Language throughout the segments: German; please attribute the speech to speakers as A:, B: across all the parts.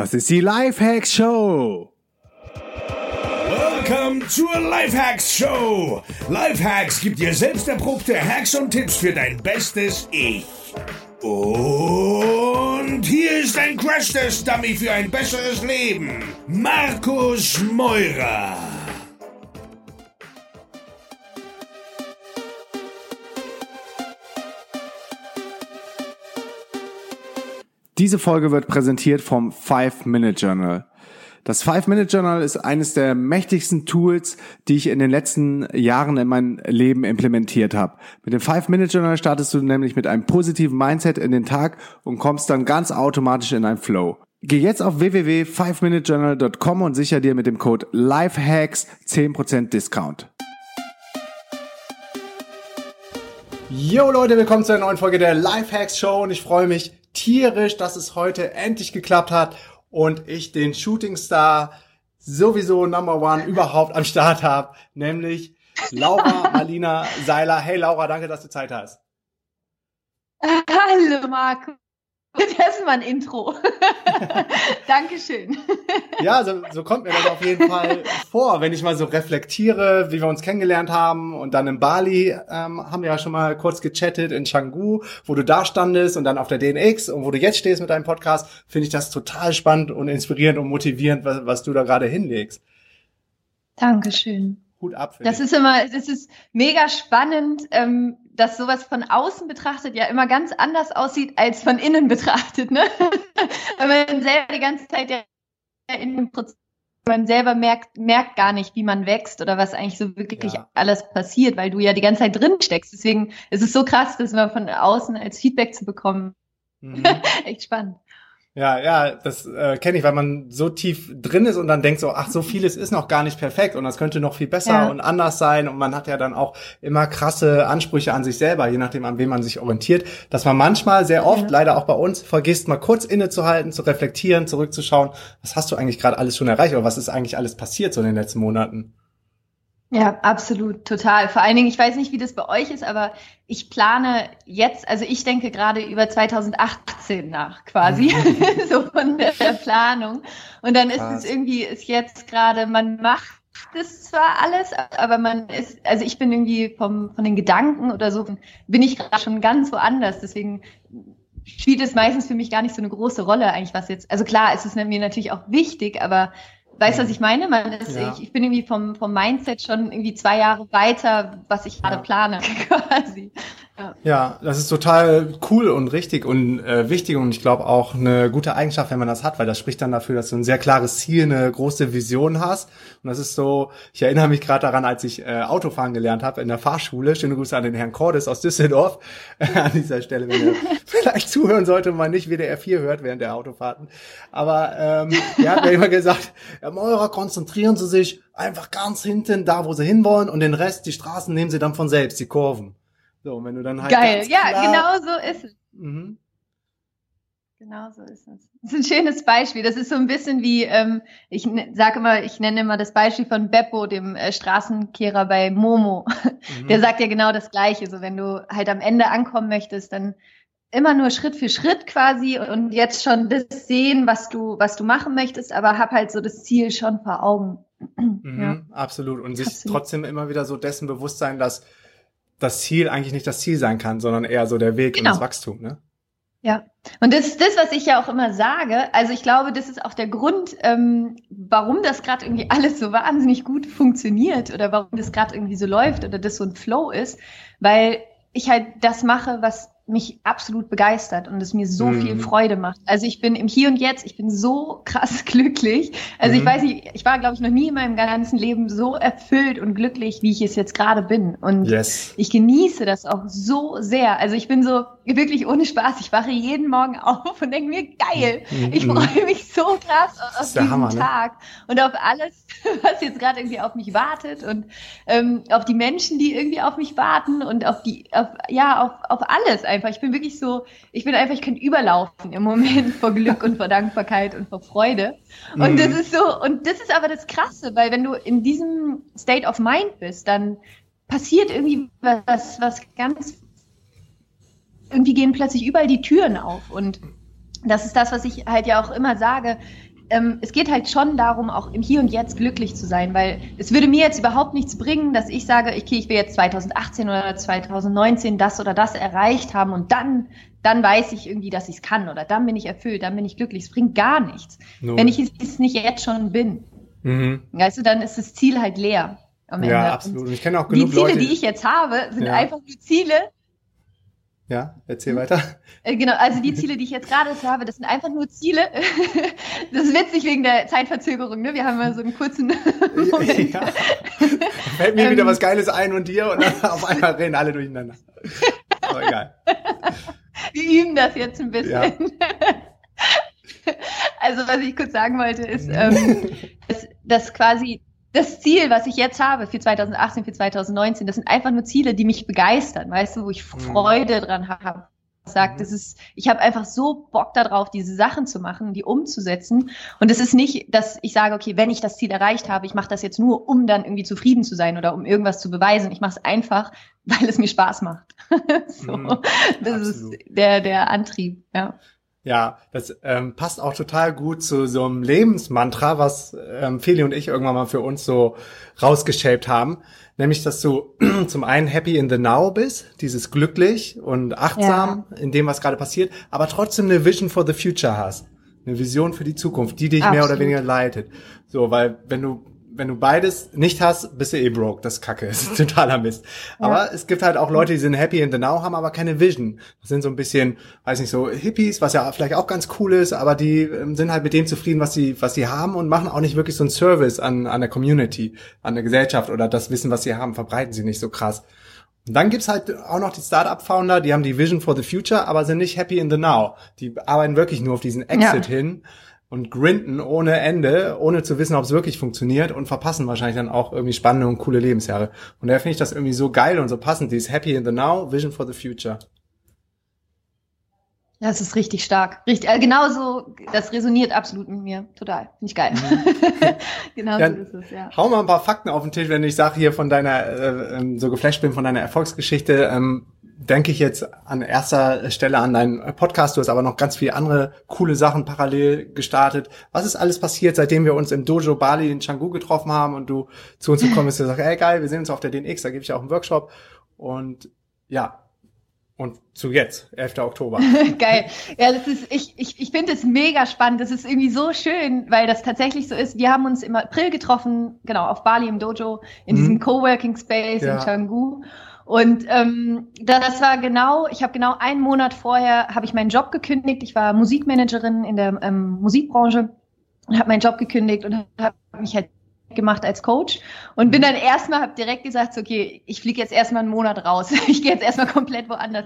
A: Das ist die Lifehacks Show.
B: Welcome zur Lifehacks Show. Lifehacks gibt dir selbst erprobte Hacks und Tipps für dein bestes Ich. Und hier ist ein Crash-Test-Dummy für ein besseres Leben. Markus Meurer.
A: Diese Folge wird präsentiert vom 5-Minute Journal. Das 5-Minute Journal ist eines der mächtigsten Tools, die ich in den letzten Jahren in mein Leben implementiert habe. Mit dem 5-Minute Journal startest du nämlich mit einem positiven Mindset in den Tag und kommst dann ganz automatisch in einen Flow. Geh jetzt auf www.5minutejournal.com und sicher dir mit dem Code LIFEHACKS 10% Discount. Yo Leute, willkommen zu einer neuen Folge der Lifehacks Show und ich freue mich tierisch, dass es heute endlich geklappt hat und ich den Shooting Star sowieso Number One überhaupt am Start habe, nämlich Laura Marlina Seiler. Hey Laura, danke, dass du Zeit hast.
C: Hallo Marco. Das ist mal ein Intro. Dankeschön.
A: Ja, so, so kommt mir das auf jeden Fall vor, wenn ich mal so reflektiere, wie wir uns kennengelernt haben und dann in Bali ähm, haben wir ja schon mal kurz gechattet in Canggu, wo du da standest und dann auf der DNX und wo du jetzt stehst mit deinem Podcast, finde ich das total spannend und inspirierend und motivierend, was, was du da gerade hinlegst.
C: Dankeschön.
A: Hut ab.
C: Für das dich. ist immer, das ist mega spannend, ähm, dass sowas von außen betrachtet ja immer ganz anders aussieht als von innen betrachtet, ne? Weil man selber die ganze Zeit ja in dem Prozess, man selber merkt, merkt gar nicht, wie man wächst oder was eigentlich so wirklich ja. alles passiert, weil du ja die ganze Zeit drin steckst. Deswegen ist es so krass, das mal von außen als Feedback zu bekommen. Mhm. Echt spannend.
A: Ja, ja, das äh, kenne ich, weil man so tief drin ist und dann denkt so, ach, so vieles ist noch gar nicht perfekt und das könnte noch viel besser ja. und anders sein und man hat ja dann auch immer krasse Ansprüche an sich selber, je nachdem, an wem man sich orientiert, dass man manchmal sehr oft, ja. leider auch bei uns, vergisst, mal kurz innezuhalten, zu reflektieren, zurückzuschauen, was hast du eigentlich gerade alles schon erreicht oder was ist eigentlich alles passiert so in den letzten Monaten?
C: Ja, absolut, total. Vor allen Dingen, ich weiß nicht, wie das bei euch ist, aber ich plane jetzt, also ich denke gerade über 2018 nach, quasi, mhm. so von der Planung. Und dann Krass. ist es irgendwie, ist jetzt gerade, man macht das zwar alles, aber man ist, also ich bin irgendwie vom, von den Gedanken oder so, bin ich gerade schon ganz woanders. Deswegen spielt es meistens für mich gar nicht so eine große Rolle eigentlich, was jetzt, also klar, es ist mir natürlich auch wichtig, aber Weißt du, was ich meine? Ist, ja. ich, ich, bin irgendwie vom, vom Mindset schon irgendwie zwei Jahre weiter, was ich gerade ja. plane, quasi.
A: Ja. ja, das ist total cool und richtig und äh, wichtig und ich glaube auch eine gute Eigenschaft, wenn man das hat, weil das spricht dann dafür, dass du ein sehr klares Ziel, eine große Vision hast. Und das ist so, ich erinnere mich gerade daran, als ich äh, Autofahren gelernt habe in der Fahrschule. Schöne Grüße an den Herrn Cordes aus Düsseldorf an dieser Stelle, wenn er vielleicht zuhören sollte und man nicht WDR 4 hört während der Autofahrten. Aber ähm, er hat mir immer gesagt, Herr Meurer, konzentrieren Sie sich einfach ganz hinten da, wo Sie hinwollen und den Rest, die Straßen nehmen Sie dann von selbst, die Kurven. So, wenn du dann halt.
C: Geil, ja, genau so ist es. Mhm. Genau so ist es. Das ist ein schönes Beispiel. Das ist so ein bisschen wie, ähm, ich sage immer, ich nenne immer das Beispiel von Beppo, dem äh, Straßenkehrer bei Momo. Mhm. Der sagt ja genau das Gleiche. So, wenn du halt am Ende ankommen möchtest, dann immer nur Schritt für Schritt quasi und jetzt schon das sehen, was du, was du machen möchtest, aber hab halt so das Ziel schon vor Augen.
A: Mhm, ja. Absolut. Und sich absolut. trotzdem immer wieder so dessen bewusst sein, dass das Ziel eigentlich nicht das Ziel sein kann, sondern eher so der Weg genau. und das Wachstum, ne?
C: Ja, und das ist das, was ich ja auch immer sage. Also ich glaube, das ist auch der Grund, ähm, warum das gerade irgendwie alles so wahnsinnig gut funktioniert oder warum das gerade irgendwie so läuft oder das so ein Flow ist, weil ich halt das mache, was mich absolut begeistert und es mir so mhm. viel Freude macht. Also ich bin im Hier und Jetzt, ich bin so krass glücklich. Also mhm. ich weiß nicht, ich war, glaube ich, noch nie in meinem ganzen Leben so erfüllt und glücklich, wie ich es jetzt gerade bin. Und yes. ich genieße das auch so sehr. Also ich bin so wirklich ohne Spaß. Ich wache jeden Morgen auf und denke mir, geil, mhm. ich freue mich so krass auf diesen Hammer, ne? Tag und auf alles, was jetzt gerade irgendwie auf mich wartet und ähm, auf die Menschen, die irgendwie auf mich warten und auf die, auf, ja, auf, auf alles einfach einfach. Ich bin wirklich so, ich bin einfach, ich könnte überlaufen im Moment vor Glück und vor Dankbarkeit und vor Freude. Und mhm. das ist so, und das ist aber das Krasse, weil wenn du in diesem State of Mind bist, dann passiert irgendwie was, was ganz, irgendwie gehen plötzlich überall die Türen auf und das ist das, was ich halt ja auch immer sage. Ähm, es geht halt schon darum, auch im Hier und Jetzt glücklich zu sein, weil es würde mir jetzt überhaupt nichts bringen, dass ich sage, okay, ich will jetzt 2018 oder 2019 das oder das erreicht haben und dann, dann weiß ich irgendwie, dass ich es kann oder dann bin ich erfüllt, dann bin ich glücklich. Es bringt gar nichts, no. wenn ich es nicht jetzt schon bin. Mhm. Weißt du, dann ist das Ziel halt leer.
A: Am Ende. Ja, absolut. Und ich kenne auch genug
C: die Ziele,
A: Leute,
C: die ich jetzt habe, sind ja. einfach die Ziele,
A: ja, erzähl weiter.
C: Äh, genau, also die Ziele, die ich jetzt gerade habe, das sind einfach nur Ziele. Das ist witzig wegen der Zeitverzögerung, ne? Wir haben mal so einen kurzen Moment. Ja.
A: Fällt mir ähm, wieder was Geiles ein und dir und dann auf einmal reden alle durcheinander. Aber egal.
C: Wir üben das jetzt ein bisschen. Ja. Also was ich kurz sagen wollte, ist, ähm, dass, dass quasi das Ziel, was ich jetzt habe für 2018, für 2019, das sind einfach nur Ziele, die mich begeistern, weißt du, wo ich mhm. Freude dran habe. Sagt, mhm. das ist, ich habe einfach so Bock darauf, diese Sachen zu machen, die umzusetzen. Und es ist nicht, dass ich sage, okay, wenn ich das Ziel erreicht habe, ich mache das jetzt nur, um dann irgendwie zufrieden zu sein oder um irgendwas zu beweisen. Ich mache es einfach, weil es mir Spaß macht. so, mhm, das absolut. ist der der Antrieb. Ja.
A: Ja, das ähm, passt auch total gut zu so einem Lebensmantra, was ähm, Feli und ich irgendwann mal für uns so rausgeschäbt haben. Nämlich, dass du zum einen happy in the now bist, dieses glücklich und achtsam ja. in dem, was gerade passiert, aber trotzdem eine Vision for the future hast. Eine Vision für die Zukunft, die dich Absolut. mehr oder weniger leitet. So, weil wenn du wenn du beides nicht hast, bist du eh broke. Das ist kacke. Das ist totaler Mist. Ja. Aber es gibt halt auch Leute, die sind happy in the now, haben aber keine Vision. Das sind so ein bisschen, weiß nicht, so Hippies, was ja vielleicht auch ganz cool ist, aber die ähm, sind halt mit dem zufrieden, was sie, was sie haben und machen auch nicht wirklich so einen Service an, an der Community, an der Gesellschaft oder das Wissen, was sie haben, verbreiten sie nicht so krass. Und dann gibt's halt auch noch die Startup-Founder, die haben die Vision for the Future, aber sind nicht happy in the now. Die arbeiten wirklich nur auf diesen Exit ja. hin und grinden ohne Ende, ohne zu wissen, ob es wirklich funktioniert und verpassen wahrscheinlich dann auch irgendwie spannende und coole Lebensjahre. Und daher finde ich das irgendwie so geil und so passend, dieses Happy in the Now, Vision for the Future.
C: Das ist richtig stark. Richtig, äh, genauso, das resoniert absolut mit mir. Total. Finde ich geil. Mhm.
A: genau so ist es, ja. Hau mal ein paar Fakten auf den Tisch, wenn ich sage hier von deiner, äh, ähm, so geflasht bin von deiner Erfolgsgeschichte. Ähm, denke ich jetzt an erster Stelle an deinen Podcast. Du hast aber noch ganz viele andere coole Sachen parallel gestartet. Was ist alles passiert, seitdem wir uns im Dojo Bali in Canggu getroffen haben und du zu uns gekommen bist und sagst, ey geil, wir sehen uns auf der DNX, da gebe ich auch einen Workshop. Und ja, und zu jetzt, 11. Oktober.
C: Geil. Ja, das ist, ich, ich, ich finde es mega spannend. Das ist irgendwie so schön, weil das tatsächlich so ist. Wir haben uns im April getroffen, genau, auf Bali im Dojo, in mhm. diesem Coworking Space ja. in Canggu. Und ähm, das war genau, ich habe genau einen Monat vorher, habe ich meinen Job gekündigt. Ich war Musikmanagerin in der ähm, Musikbranche und habe meinen Job gekündigt und habe mich halt gemacht als Coach und bin dann erstmal, habe direkt gesagt, okay, ich fliege jetzt erstmal einen Monat raus. Ich gehe jetzt erstmal komplett woanders,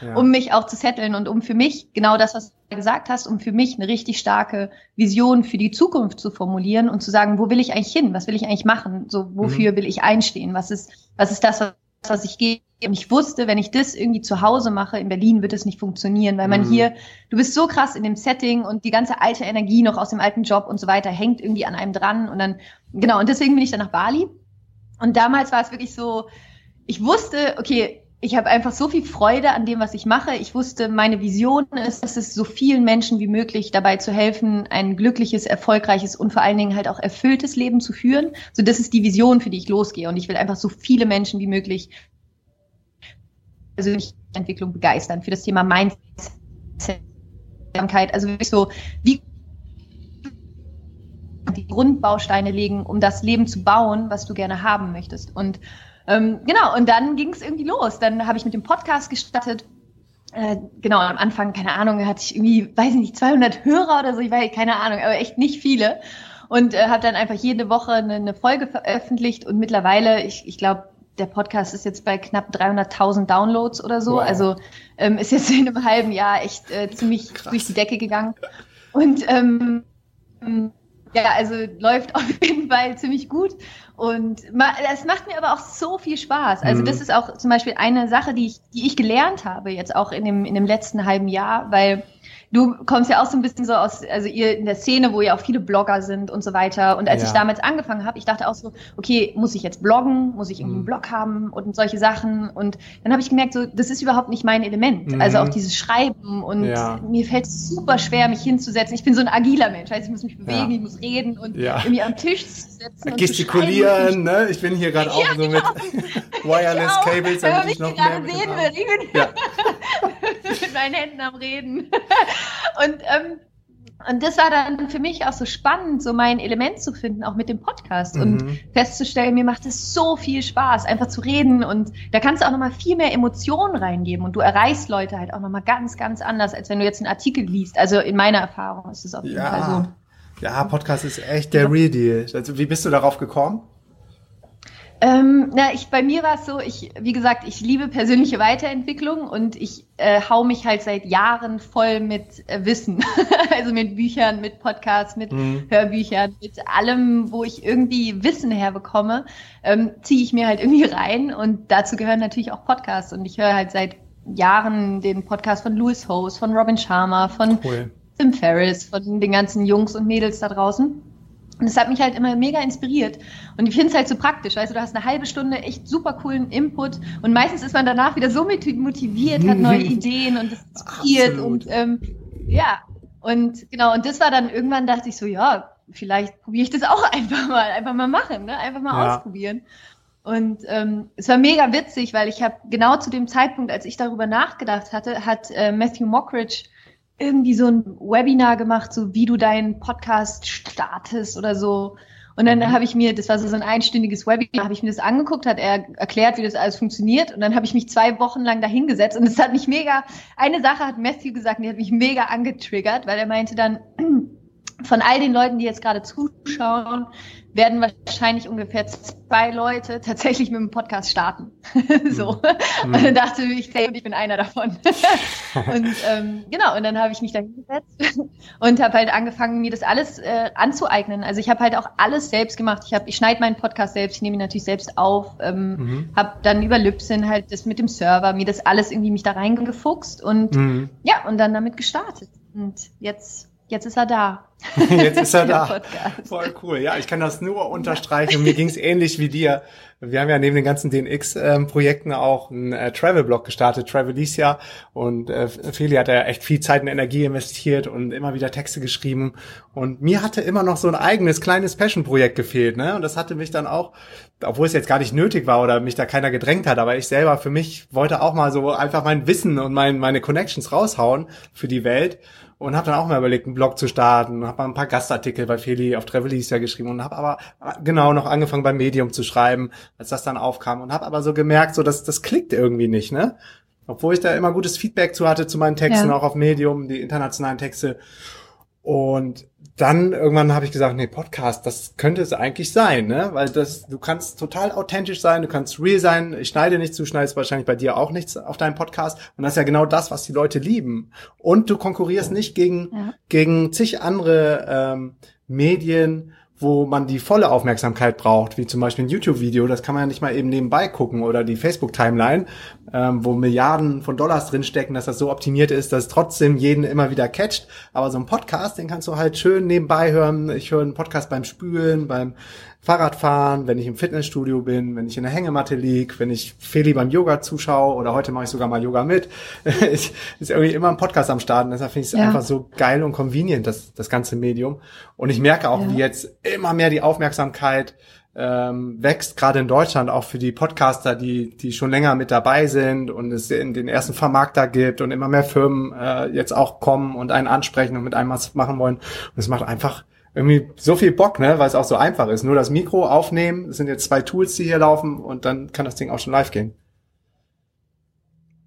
C: ja. um mich auch zu setteln und um für mich, genau das, was du gesagt hast, um für mich eine richtig starke Vision für die Zukunft zu formulieren und zu sagen, wo will ich eigentlich hin? Was will ich eigentlich machen? So, wofür mhm. will ich einstehen? Was ist, was ist das, was ich gehe. Und ich wusste, wenn ich das irgendwie zu Hause mache, in Berlin wird es nicht funktionieren, weil man mhm. hier, du bist so krass in dem Setting und die ganze alte Energie noch aus dem alten Job und so weiter hängt irgendwie an einem dran und dann, genau, und deswegen bin ich dann nach Bali. Und damals war es wirklich so, ich wusste, okay, ich habe einfach so viel Freude an dem, was ich mache. Ich wusste, meine Vision ist, dass es so vielen Menschen wie möglich dabei zu helfen, ein glückliches, erfolgreiches und vor allen Dingen halt auch erfülltes Leben zu führen. So, das ist die Vision, für die ich losgehe. Und ich will einfach so viele Menschen wie möglich persönliche Entwicklung begeistern für das Thema Mindset. Also wirklich so, wie die Grundbausteine legen, um das Leben zu bauen, was du gerne haben möchtest. Und ähm, genau, und dann ging es irgendwie los. Dann habe ich mit dem Podcast gestartet. Äh, genau, am Anfang, keine Ahnung, hatte ich irgendwie, weiß ich nicht, 200 Hörer oder so, ich weiß keine Ahnung, aber echt nicht viele. Und äh, habe dann einfach jede Woche eine, eine Folge veröffentlicht und mittlerweile, ich, ich glaube, der Podcast ist jetzt bei knapp 300.000 Downloads oder so. Wow. Also ähm, ist jetzt in einem halben Jahr echt äh, ziemlich Krass. durch die Decke gegangen. Und ähm, ja, also läuft auf jeden Fall ziemlich gut. Und es macht mir aber auch so viel Spaß. Also mhm. das ist auch zum Beispiel eine Sache, die ich, die ich gelernt habe, jetzt auch in dem, in dem letzten halben Jahr, weil du kommst ja auch so ein bisschen so aus, also ihr in der Szene, wo ja auch viele Blogger sind und so weiter. Und als
A: Ja.
C: ich damals angefangen habe, ich dachte auch so, okay, muss ich jetzt bloggen? Muss ich irgendwie einen
A: Mhm.
C: Blog haben und solche Sachen? Und dann habe ich gemerkt, so, das ist überhaupt nicht mein Element.
A: Mhm.
C: Also auch dieses Schreiben und
A: Ja.
C: mir fällt es super schwer, mich hinzusetzen. Ich bin so ein agiler Mensch, heißt, ich muss mich bewegen,
A: Ja.
C: ich muss reden und irgendwie am Tisch sitzen. und.
A: Gestikulieren, ne? Ich bin hier gerade auch so mit Wireless
C: Auch.
A: Cables, damit ich
C: mich
A: noch
C: gerade
A: mehr
C: sehen will, ich bin mit meinen Händen am Reden. Und, ähm, und das war dann für mich auch so spannend, so mein Element zu finden, auch mit dem Podcast und
A: Mhm.
C: festzustellen, mir macht es so viel Spaß, einfach zu reden und da kannst du auch nochmal viel mehr Emotionen reingeben und du erreichst Leute halt auch nochmal ganz, ganz anders, als wenn du jetzt einen Artikel liest. Also in meiner Erfahrung ist es auf jeden Fall so.
A: Ja. ja, Podcast ist echt der Real Deal. Also, wie bist du darauf gekommen?
C: Ähm, na, ich, bei mir war es so, ich, wie gesagt, ich liebe persönliche Weiterentwicklung und ich äh, hau mich halt seit Jahren voll mit äh, Wissen. also mit Büchern, mit Podcasts, mit
A: Mhm.
C: Hörbüchern, mit allem, wo ich irgendwie Wissen herbekomme, ähm, ziehe ich mir halt irgendwie rein und dazu gehören natürlich auch Podcasts und ich höre halt seit Jahren den Podcast von Louis Hose, von Robin Sharma, von
A: Cool.
C: Tim Ferriss, von den ganzen Jungs und Mädels da draußen. Und es hat mich halt immer mega inspiriert. Und ich finde es halt so praktisch. Weißt du, du hast eine halbe Stunde echt super coolen Input und meistens ist man danach wieder so motiviert, hat neue Ideen und inspiriert
A: Absolut.
C: und ähm, ja. Und genau, und das war dann irgendwann dachte ich so, ja, vielleicht probiere ich das auch einfach mal, einfach mal machen, ne? einfach mal
A: Ja.
C: ausprobieren. Und ähm, es war mega witzig, weil ich habe genau zu dem Zeitpunkt, als ich darüber nachgedacht hatte, hat äh, Matthew Mockridge irgendwie so ein Webinar gemacht, so wie du deinen Podcast startest oder so. Und dann
A: Mhm.
C: habe ich mir, das war so so ein einstündiges Webinar, habe ich mir das angeguckt, hat er erklärt, wie das alles funktioniert. Und dann habe ich mich zwei Wochen lang dahingesetzt. Und es hat mich mega, eine Sache hat Matthew gesagt, die hat mich mega angetriggert, weil er meinte dann, von all den Leuten, die jetzt gerade zuschauen, werden wahrscheinlich ungefähr zwei Leute tatsächlich mit dem Podcast starten. so.
A: Mhm.
C: Und dann dachte ich, ich bin einer davon. und ähm, genau, und dann habe ich mich da hingesetzt und habe halt angefangen, mir das alles äh, anzueignen. Also ich habe halt auch alles selbst gemacht. Ich, hab, ich schneide meinen Podcast selbst, ich nehme ihn natürlich selbst auf, ähm,
A: Mhm.
C: habe dann über Libsyn halt das mit dem Server, mir das alles irgendwie mich da reingefuchst und
A: Mhm.
C: ja, und dann damit gestartet. Und jetzt, jetzt ist er da.
A: Jetzt ist er da. Voll cool. Ja, ich kann das nur unterstreichen. Mir ging's ähnlich wie dir. Wir haben ja neben den ganzen DNX-Projekten auch einen äh, Travel-Blog gestartet, Travelicia. Und äh, Feli hat ja echt viel Zeit und Energie investiert und immer wieder Texte geschrieben. Und mir hatte immer noch so ein eigenes kleines Passion-Projekt gefehlt. Ne? Und das hatte mich dann auch, obwohl es jetzt gar nicht nötig war oder mich da keiner gedrängt hat, aber ich selber für mich wollte auch mal so einfach mein Wissen und mein, meine Connections raushauen für die Welt und habe dann auch mal überlegt, einen Blog zu starten, habe mal ein paar Gastartikel bei Feli auf Travelicia geschrieben und habe aber genau noch angefangen beim Medium zu schreiben, als das dann aufkam und habe aber so gemerkt, so dass das klickt irgendwie nicht, ne? Obwohl ich da immer gutes Feedback zu hatte zu meinen Texten,
C: Ja.
A: auch auf Medium, die internationalen Texte. Und dann irgendwann habe ich gesagt, nee, Podcast, das könnte es eigentlich sein, ne? Weil das, du kannst total authentisch sein, du kannst real sein. Ich schneide nichts, du schneidest wahrscheinlich bei dir auch nichts auf deinem Podcast. Und das ist ja genau das, was die Leute lieben. Und du konkurrierst nicht gegen,
C: Ja.
A: gegen zig andere ähm, Medien, wo man die volle Aufmerksamkeit braucht, wie zum Beispiel ein YouTube-Video, das kann man ja nicht mal eben nebenbei gucken oder die Facebook-Timeline, ähm, wo Milliarden von Dollars drinstecken, dass das so optimiert ist, dass es trotzdem jeden immer wieder catcht. Aber so ein Podcast, den kannst du halt schön nebenbei hören. Ich höre einen Podcast beim Spülen, beim Fahrradfahren, wenn ich im Fitnessstudio bin, wenn ich in der Hängematte lieg, wenn ich Feli beim Yoga zuschaue oder heute mache ich sogar mal Yoga mit. ist, ist irgendwie immer ein Podcast am Start. Und deshalb finde ich es
C: Ja.
A: einfach so geil und convenient, das, das ganze Medium. Und ich merke auch,
C: Ja.
A: wie jetzt immer mehr die Aufmerksamkeit ähm, wächst, gerade in Deutschland, auch für die Podcaster, die, die schon länger mit dabei sind und es in den ersten Vermarkter gibt und immer mehr Firmen äh, jetzt auch kommen und einen ansprechen und mit einem was machen wollen. Und es macht einfach irgendwie so viel Bock, ne, weil es auch so einfach ist. Nur das Mikro aufnehmen, es sind jetzt zwei Tools, die hier laufen und dann kann das Ding auch schon live gehen.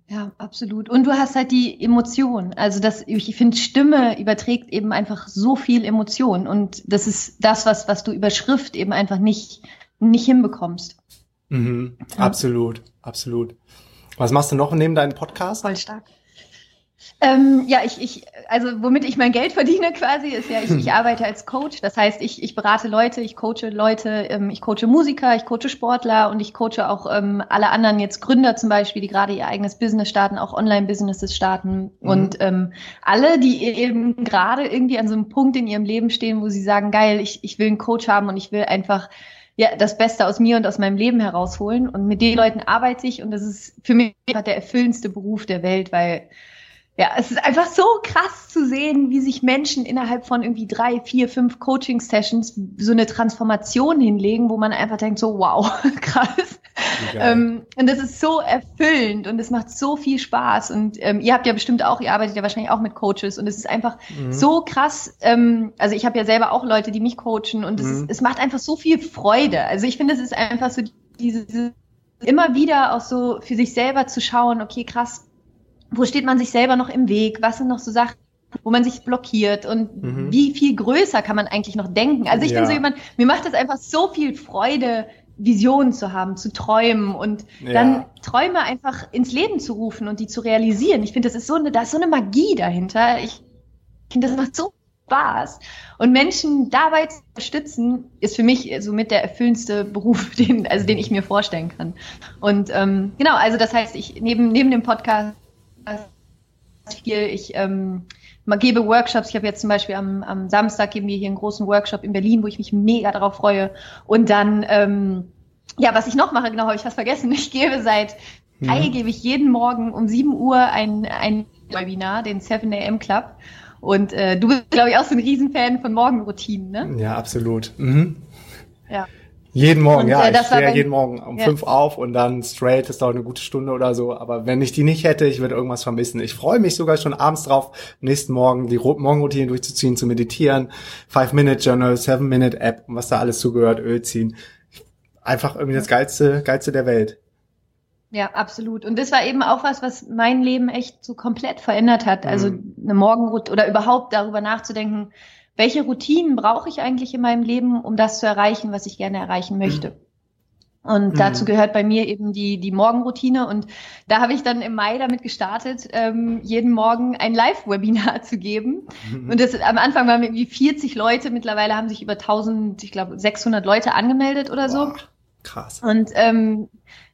C: Ja, absolut. Und du hast halt die Emotion. Also das, ich finde, Stimme überträgt eben einfach so viel Emotion. Und das ist das, was, was du über Schrift eben einfach nicht, nicht hinbekommst.
A: Mhm,
C: Ja.
A: Absolut, absolut. Was machst du noch neben deinem Podcast?
C: Voll stark. Ähm, ja, ich, ich, also womit ich mein Geld verdiene quasi, ist ja, ich, ich arbeite als Coach. Das heißt, ich, ich berate Leute, ich coache Leute, ähm, ich coache Musiker, ich coache Sportler und ich coache auch ähm, alle anderen jetzt Gründer zum Beispiel, die gerade ihr eigenes Business starten, auch Online-Businesses starten. Mhm. Und ähm, alle, die eben gerade irgendwie an so einem Punkt in ihrem Leben stehen, wo sie sagen, geil, ich, ich will einen Coach haben und ich will einfach ja, das Beste aus mir und aus meinem Leben herausholen. Und mit den Leuten arbeite ich und das ist für mich der erfüllendste Beruf der Welt, weil ja, es ist einfach so krass zu sehen, wie sich Menschen innerhalb von irgendwie drei, vier, fünf Coaching-Sessions so eine Transformation hinlegen, wo man einfach denkt, so wow, krass. Ähm, und das ist so erfüllend und es macht so viel Spaß. Und ähm, ihr habt ja bestimmt auch, ihr arbeitet ja wahrscheinlich auch mit Coaches und es ist einfach mhm. so krass. Ähm, also ich habe ja selber auch Leute, die mich coachen und es, mhm. ist, es macht einfach so viel Freude. Also ich finde, es ist einfach so diese immer wieder auch so für sich selber zu schauen, okay, krass, wo steht man sich selber noch im Weg? Was sind noch so Sachen, wo man sich blockiert und mhm. wie viel größer kann man eigentlich noch denken? Also ich ja. bin so jemand, mir macht es einfach so viel Freude, Visionen zu haben, zu träumen und ja. dann Träume einfach ins Leben zu rufen und die zu realisieren. Ich finde, das ist so eine, da ist so eine Magie dahinter. Ich finde, das macht so Spaß. Und Menschen dabei zu unterstützen, ist für mich so mit der erfüllendste Beruf, den, also den ich mir vorstellen kann. Und ähm, genau, also das heißt, ich neben, neben dem Podcast viel. Ich ähm, gebe Workshops. Ich habe jetzt zum Beispiel am, am Samstag geben wir hier einen großen Workshop in Berlin, wo ich mich mega darauf freue. Und dann, ähm, ja, was ich noch mache, genau, habe ich fast vergessen. Ich gebe seit mhm. Ei gebe ich jeden Morgen um 7 Uhr ein, ein Webinar, den 7 AM Club. Und äh, du bist, glaube ich, auch so ein Riesenfan von Morgenroutinen, ne?
A: Ja, absolut. Mhm. Ja. Jeden Morgen, und, ja. Äh, ich stehe ja jeden Morgen um ja. fünf auf und dann straight, das dauert eine gute Stunde oder so. Aber wenn ich die nicht hätte, ich würde irgendwas vermissen. Ich freue mich sogar schon abends drauf, nächsten Morgen die Morgenroutine durchzuziehen, zu meditieren, Five-Minute-Journal, Seven-Minute-App und was da alles zugehört, Öl ziehen. Einfach irgendwie das Geilste, Geilste der Welt.
C: Ja, absolut. Und das war eben auch was, was mein Leben echt so komplett verändert hat. Also mhm. eine Morgenroutine oder überhaupt darüber nachzudenken, welche Routinen brauche ich eigentlich in meinem Leben, um das zu erreichen, was ich gerne erreichen möchte. Und mhm. dazu gehört bei mir eben die, die Morgenroutine. Und da habe ich dann im Mai damit gestartet, ähm, jeden Morgen ein Live-Webinar zu geben. Mhm. Und das, am Anfang waren irgendwie 40 Leute. Mittlerweile haben sich über 1000, ich glaube 600 Leute angemeldet oder so. Boah,
A: krass.
C: Und ähm,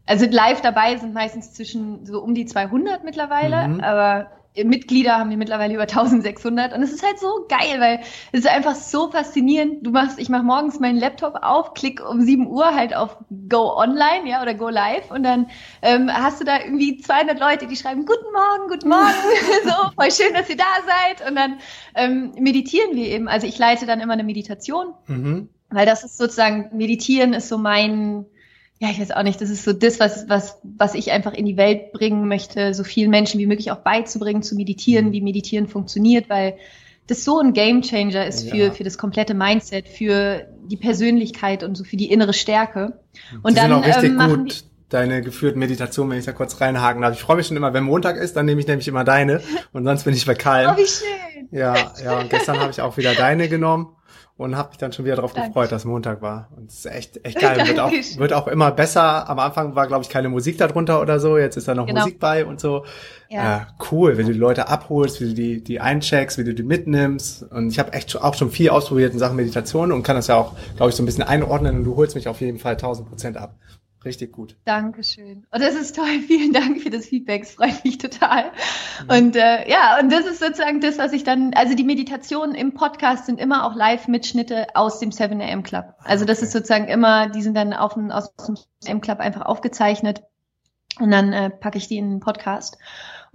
C: also live dabei sind meistens zwischen so um die 200 mittlerweile. Mhm. Aber Mitglieder haben wir mittlerweile über 1600 und es ist halt so geil, weil es ist einfach so faszinierend. Du machst, ich mache morgens meinen Laptop auf, klick um 7 Uhr halt auf Go Online, ja, oder Go Live und dann ähm, hast du da irgendwie 200 Leute, die schreiben Guten Morgen, Guten Morgen, so voll schön, dass ihr da seid und dann ähm, meditieren wir eben. Also ich leite dann immer eine Meditation, mhm. weil das ist sozusagen Meditieren ist so mein ja, ich weiß auch nicht, das ist so das, was, was, was ich einfach in die Welt bringen möchte, so vielen Menschen wie möglich auch beizubringen, zu meditieren, mhm. wie Meditieren funktioniert, weil das so ein Gamechanger ist für, ja. für das komplette Mindset, für die Persönlichkeit und so für die innere Stärke. Und
A: die
C: dann
A: sind auch richtig ähm, gut deine geführten Meditationen, wenn ich da kurz reinhaken darf. Ich freue mich schon immer, wenn Montag ist, dann nehme ich nämlich immer deine und sonst bin ich bei Kalm.
C: Oh, wie schön.
A: Ja, ja, und gestern habe ich auch wieder deine genommen und habe mich dann schon wieder darauf gefreut, dass Montag war. Und es ist echt, echt geil. Wird auch, wird auch immer besser. Am Anfang war, glaube ich, keine Musik darunter oder so. Jetzt ist da noch genau. Musik bei und so. Ja. Äh, cool, wenn du die Leute abholst, wie du die, die eincheckst, wie du die mitnimmst. Und ich habe echt auch schon viel ausprobiert in Sachen Meditation und kann das ja auch, glaube ich, so ein bisschen einordnen. Und du holst mich auf jeden Fall 1000 Prozent ab. Richtig gut.
C: Dankeschön. Und das ist toll. Vielen Dank für das Feedback. Es freut mich total. Mhm. Und äh, ja, und das ist sozusagen das, was ich dann, also die Meditationen im Podcast sind immer auch Live-Mitschnitte aus dem 7 AM Club. Also das okay. ist sozusagen immer, die sind dann auf dem, aus dem 7 AM Club einfach aufgezeichnet. Und dann äh, packe ich die in den Podcast.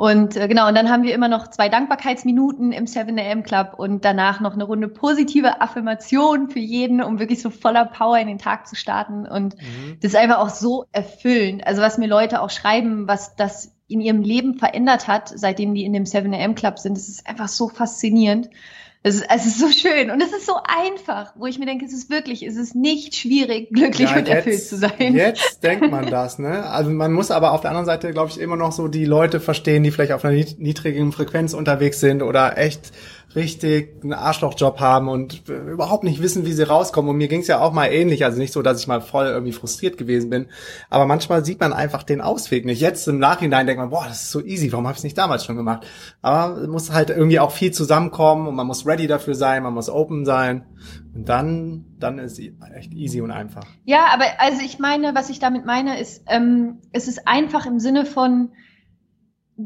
C: Und äh, genau, und dann haben wir immer noch zwei Dankbarkeitsminuten im 7 AM Club und danach noch eine Runde positive Affirmation für jeden, um wirklich so voller Power in den Tag zu starten. Und mhm. das ist einfach auch so erfüllend. Also was mir Leute auch schreiben, was das in ihrem Leben verändert hat, seitdem die in dem 7 AM Club sind, das ist einfach so faszinierend. Es ist, es ist so schön und es ist so einfach, wo ich mir denke, es ist wirklich, es ist nicht schwierig, glücklich ja, und erfüllt zu sein.
A: Jetzt denkt man das, ne? Also man muss aber auf der anderen Seite, glaube ich, immer noch so die Leute verstehen, die vielleicht auf einer niedrigen Frequenz unterwegs sind oder echt richtig einen Arschlochjob haben und überhaupt nicht wissen, wie sie rauskommen. Und mir ging es ja auch mal ähnlich. Also nicht so, dass ich mal voll irgendwie frustriert gewesen bin. Aber manchmal sieht man einfach den Ausweg nicht. Jetzt im Nachhinein denkt man, boah, das ist so easy, warum habe ich es nicht damals schon gemacht? Aber es muss halt irgendwie auch viel zusammenkommen und man muss ready dafür sein, man muss open sein. Und dann, dann ist echt easy und einfach.
C: Ja, aber also ich meine, was ich damit meine, ist, ähm, es ist einfach im Sinne von,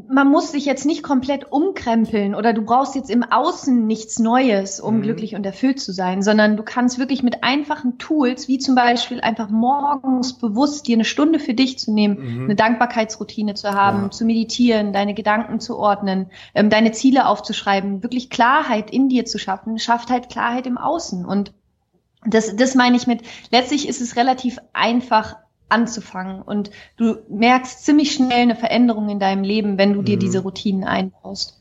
C: man muss sich jetzt nicht komplett umkrempeln oder du brauchst jetzt im Außen nichts Neues, um mhm. glücklich und erfüllt zu sein, sondern du kannst wirklich mit einfachen Tools, wie zum Beispiel einfach morgens bewusst dir eine Stunde für dich zu nehmen, mhm. eine Dankbarkeitsroutine zu haben, ja. zu meditieren, deine Gedanken zu ordnen, ähm, deine Ziele aufzuschreiben, wirklich Klarheit in dir zu schaffen, schafft halt Klarheit im Außen und das, das meine ich mit, letztlich ist es relativ einfach, anzufangen. Und du merkst ziemlich schnell eine Veränderung in deinem Leben, wenn du dir mhm. diese Routinen einbaust.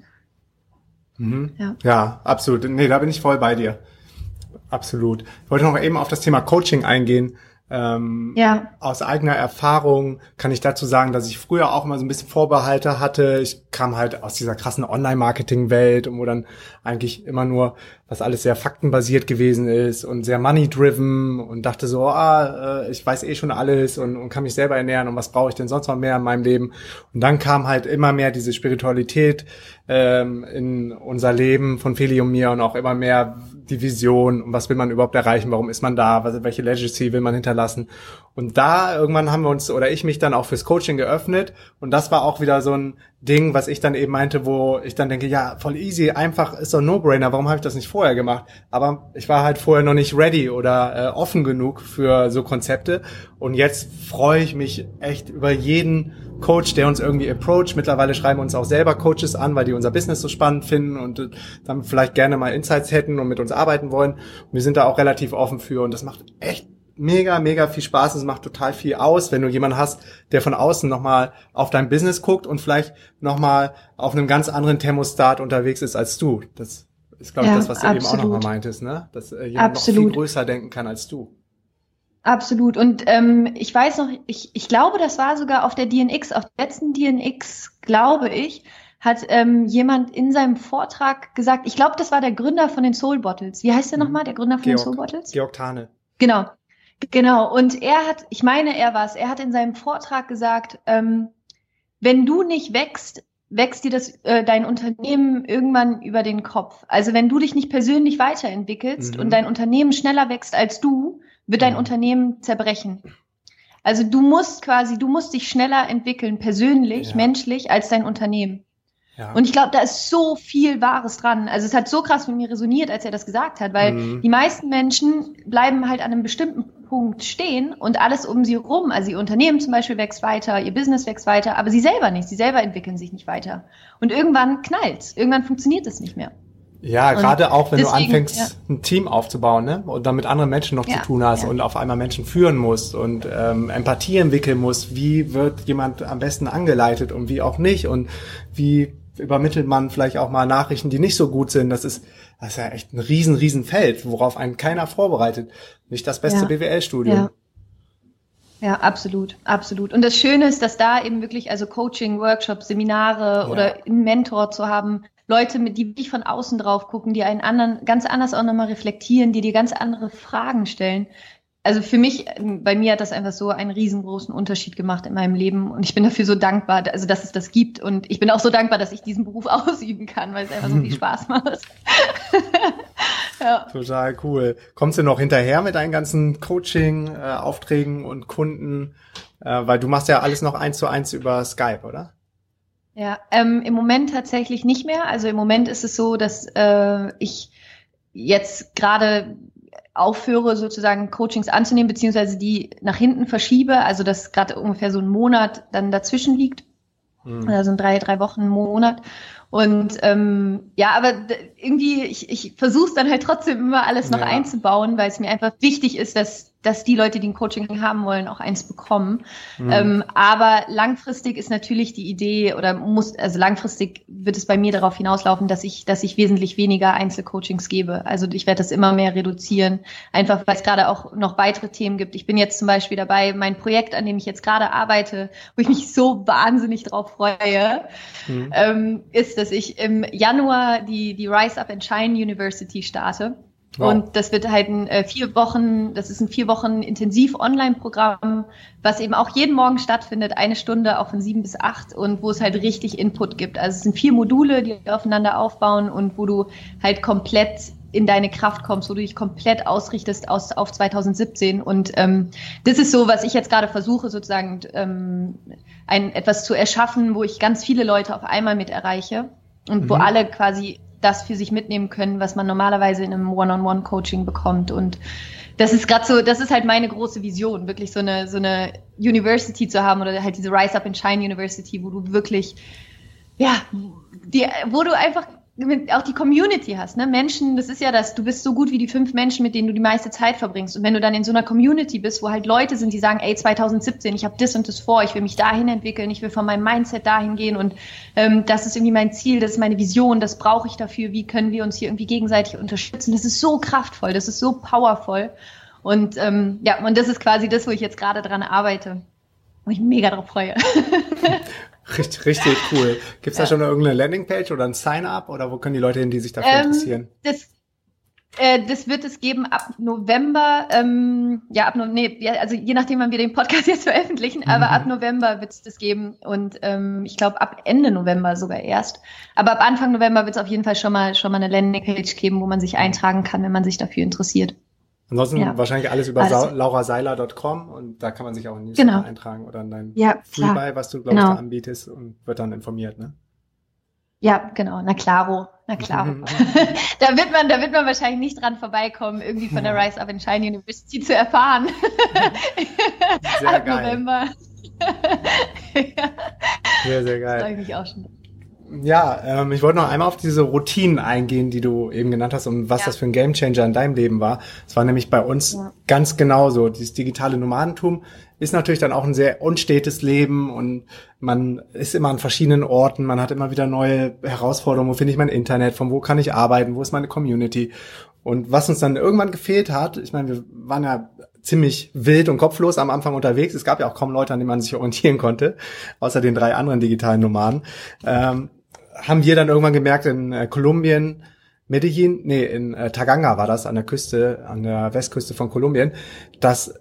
A: Mhm. Ja. ja, absolut. Nee, da bin ich voll bei dir. Absolut. Ich wollte noch eben auf das Thema Coaching eingehen. Ähm, ja. Aus eigener Erfahrung kann ich dazu sagen, dass ich früher auch immer so ein bisschen Vorbehalte hatte. Ich kam halt aus dieser krassen Online-Marketing-Welt, wo dann eigentlich immer nur, was alles sehr faktenbasiert gewesen ist und sehr money-driven und dachte so, ah, äh, ich weiß eh schon alles und, und kann mich selber ernähren und was brauche ich denn sonst noch mehr in meinem Leben? Und dann kam halt immer mehr diese Spiritualität ähm, in unser Leben von Feli und mir und auch immer mehr die Vision und was will man überhaupt erreichen, warum ist man da, was, welche Legacy will man hinterlassen. Und da irgendwann haben wir uns oder ich mich dann auch fürs Coaching geöffnet und das war auch wieder so ein Ding, was ich dann eben meinte, wo ich dann denke, ja, voll easy, einfach ist doch No-Brainer, warum habe ich das nicht vorher gemacht? Aber ich war halt vorher noch nicht ready oder äh, offen genug für so Konzepte und jetzt freue ich mich echt über jeden Coach, der uns irgendwie approach. Mittlerweile schreiben uns auch selber Coaches an, weil die unser Business so spannend finden und äh, dann vielleicht gerne mal Insights hätten und mit uns arbeiten wollen. Und wir sind da auch relativ offen für und das macht echt mega, mega viel Spaß. Es macht total viel aus, wenn du jemanden hast, der von außen nochmal auf dein Business guckt und vielleicht nochmal auf einem ganz anderen Thermostat unterwegs ist als du. Das ist, glaube ich, das, was du absolut. eben auch nochmal meintest, ne? Dass äh, jemand absolut. noch viel größer denken kann als du.
C: Absolut. Und ähm, ich weiß noch, ich, ich glaube, das war sogar auf der DNX, auf der letzten DNX, glaube ich, hat ähm, jemand in seinem Vortrag gesagt, ich glaube, das war der Gründer von den Soul Bottles. Wie heißt der mhm. nochmal, der Gründer von Georg, den Soul Bottles?
A: Georg Tane.
C: Genau. Genau, und er hat, ich meine, er war es, er hat in seinem Vortrag gesagt, ähm, wenn du nicht wächst, wächst dir das äh, dein Unternehmen irgendwann über den Kopf. Also wenn du dich nicht persönlich weiterentwickelst mhm. und dein Unternehmen schneller wächst als du, wird dein mhm. Unternehmen zerbrechen. Also du musst quasi, du musst dich schneller entwickeln, persönlich, ja. menschlich, als dein Unternehmen. Ja. Und ich glaube, da ist so viel Wahres dran. Also es hat so krass mit mir resoniert, als er das gesagt hat, weil mhm. die meisten Menschen bleiben halt an einem bestimmten Punkt stehen und alles um sie rum, also ihr Unternehmen zum Beispiel wächst weiter, ihr Business wächst weiter, aber sie selber nicht, sie selber entwickeln sich nicht weiter. Und irgendwann knallt's, irgendwann funktioniert es nicht mehr.
A: Ja, und gerade auch wenn deswegen, du anfängst, ja. ein Team aufzubauen, ne? Und dann mit anderen Menschen noch ja, zu tun hast ja. und auf einmal Menschen führen musst und ähm, Empathie entwickeln musst, wie wird jemand am besten angeleitet und wie auch nicht und wie übermittelt man vielleicht auch mal Nachrichten, die nicht so gut sind. Das ist, das ist ja echt ein riesen, riesen Feld, worauf einen keiner vorbereitet. Nicht das beste ja. BWL-Studium.
C: Ja. Ja, absolut, absolut. Und das Schöne ist, dass da eben wirklich, also Coaching, Workshops, Seminare ja. oder einen Mentor zu haben, Leute, mit die wirklich von außen drauf gucken, die einen anderen ganz anders auch nochmal reflektieren, die dir ganz andere Fragen stellen, also für mich, bei mir hat das einfach so einen riesengroßen Unterschied gemacht in meinem Leben und ich bin dafür so dankbar, also dass es das gibt und ich bin auch so dankbar, dass ich diesen Beruf ausüben kann, weil es einfach so viel Spaß macht.
A: ja. Total cool. Kommst du noch hinterher mit deinen ganzen Coaching-Aufträgen äh, und Kunden? Äh, weil du machst ja alles noch eins zu eins über Skype, oder?
C: Ja, ähm, im Moment tatsächlich nicht mehr. Also im Moment ist es so, dass äh, ich jetzt gerade aufhöre, sozusagen Coachings anzunehmen, beziehungsweise die nach hinten verschiebe, also dass gerade ungefähr so ein Monat dann dazwischen liegt. Mhm. Also drei, drei Wochen, Monat. Und ähm, ja, aber irgendwie, ich, ich versuche es dann halt trotzdem immer alles noch ja. einzubauen, weil es mir einfach wichtig ist, dass dass die Leute, die ein Coaching haben wollen, auch eins bekommen. Mhm. Ähm, aber langfristig ist natürlich die Idee oder muss, also langfristig wird es bei mir darauf hinauslaufen, dass ich, dass ich wesentlich weniger Einzelcoachings gebe. Also ich werde das immer mehr reduzieren, einfach weil es gerade auch noch weitere Themen gibt. Ich bin jetzt zum Beispiel dabei, mein Projekt, an dem ich jetzt gerade arbeite, wo ich mich so wahnsinnig drauf freue, mhm. ähm, ist, dass ich im Januar die, die Rise Up and Shine University starte. Wow. Und das wird halt ein äh, vier Wochen, das ist ein vier Wochen intensiv Online-Programm, was eben auch jeden Morgen stattfindet, eine Stunde, auch von sieben bis acht und wo es halt richtig Input gibt. Also es sind vier Module, die aufeinander aufbauen und wo du halt komplett in deine Kraft kommst, wo du dich komplett ausrichtest aus, auf 2017. Und ähm, das ist so, was ich jetzt gerade versuche, sozusagen ähm, ein, etwas zu erschaffen, wo ich ganz viele Leute auf einmal mit erreiche und mhm. wo alle quasi das für sich mitnehmen können, was man normalerweise in einem One-on-One-Coaching bekommt. Und das ist gerade so, das ist halt meine große Vision, wirklich so eine, so eine University zu haben oder halt diese Rise Up and Shine University, wo du wirklich, ja, die, wo du einfach auch die Community hast, ne? Menschen, das ist ja das, du bist so gut wie die fünf Menschen, mit denen du die meiste Zeit verbringst. Und wenn du dann in so einer Community bist, wo halt Leute sind, die sagen, ey, 2017, ich habe das und das vor, ich will mich dahin entwickeln, ich will von meinem Mindset dahin gehen und ähm, das ist irgendwie mein Ziel, das ist meine Vision, das brauche ich dafür, wie können wir uns hier irgendwie gegenseitig unterstützen. Das ist so kraftvoll, das ist so powerful. Und ähm, ja, und das ist quasi das, wo ich jetzt gerade dran arbeite. Wo ich mega drauf freue.
A: Richtig, richtig cool. Gibt es da schon irgendeine Landingpage oder ein Sign-up oder wo können die Leute hin, die sich dafür ähm, interessieren?
C: Das, äh, das wird es geben ab November. Ähm, ja, ab nee, ja, also je nachdem, wann wir den Podcast jetzt veröffentlichen, mhm. aber ab November wird es das geben und ähm, ich glaube ab Ende November sogar erst. Aber ab Anfang November wird es auf jeden Fall schon mal schon mal eine Landingpage geben, wo man sich eintragen kann, wenn man sich dafür interessiert.
A: Ansonsten ja. wahrscheinlich alles über alles. lauraseiler.com und da kann man sich auch in Newsletter genau. eintragen oder in dein
C: ja,
A: Freebuy, was du, glaube genau. ich, da anbietest und wird dann informiert, ne?
C: Ja, genau, na klaro, na klaro. da wird man, da wird man wahrscheinlich nicht dran vorbeikommen, irgendwie von der Rise Up in Shine University zu erfahren.
A: Sehr Ab geil. November. ja. Sehr, sehr geil.
C: Das freue ich mich auch schon.
A: Ja, ähm, ich wollte noch einmal auf diese Routinen eingehen, die du eben genannt hast und was ja. das für ein Gamechanger in deinem Leben war. Es war nämlich bei uns ja. ganz genauso. Dieses digitale Nomadentum ist natürlich dann auch ein sehr unstetes Leben und man ist immer an verschiedenen Orten, man hat immer wieder neue Herausforderungen. Wo finde ich mein Internet? Von wo kann ich arbeiten? Wo ist meine Community? Und was uns dann irgendwann gefehlt hat, ich meine, wir waren ja ziemlich wild und kopflos am Anfang unterwegs. Es gab ja auch kaum Leute, an denen man sich orientieren konnte, außer den drei anderen digitalen Nomaden. Ähm, haben wir dann irgendwann gemerkt in äh, Kolumbien, Medellin, nee, in äh, Taganga war das, an der Küste, an der Westküste von Kolumbien, dass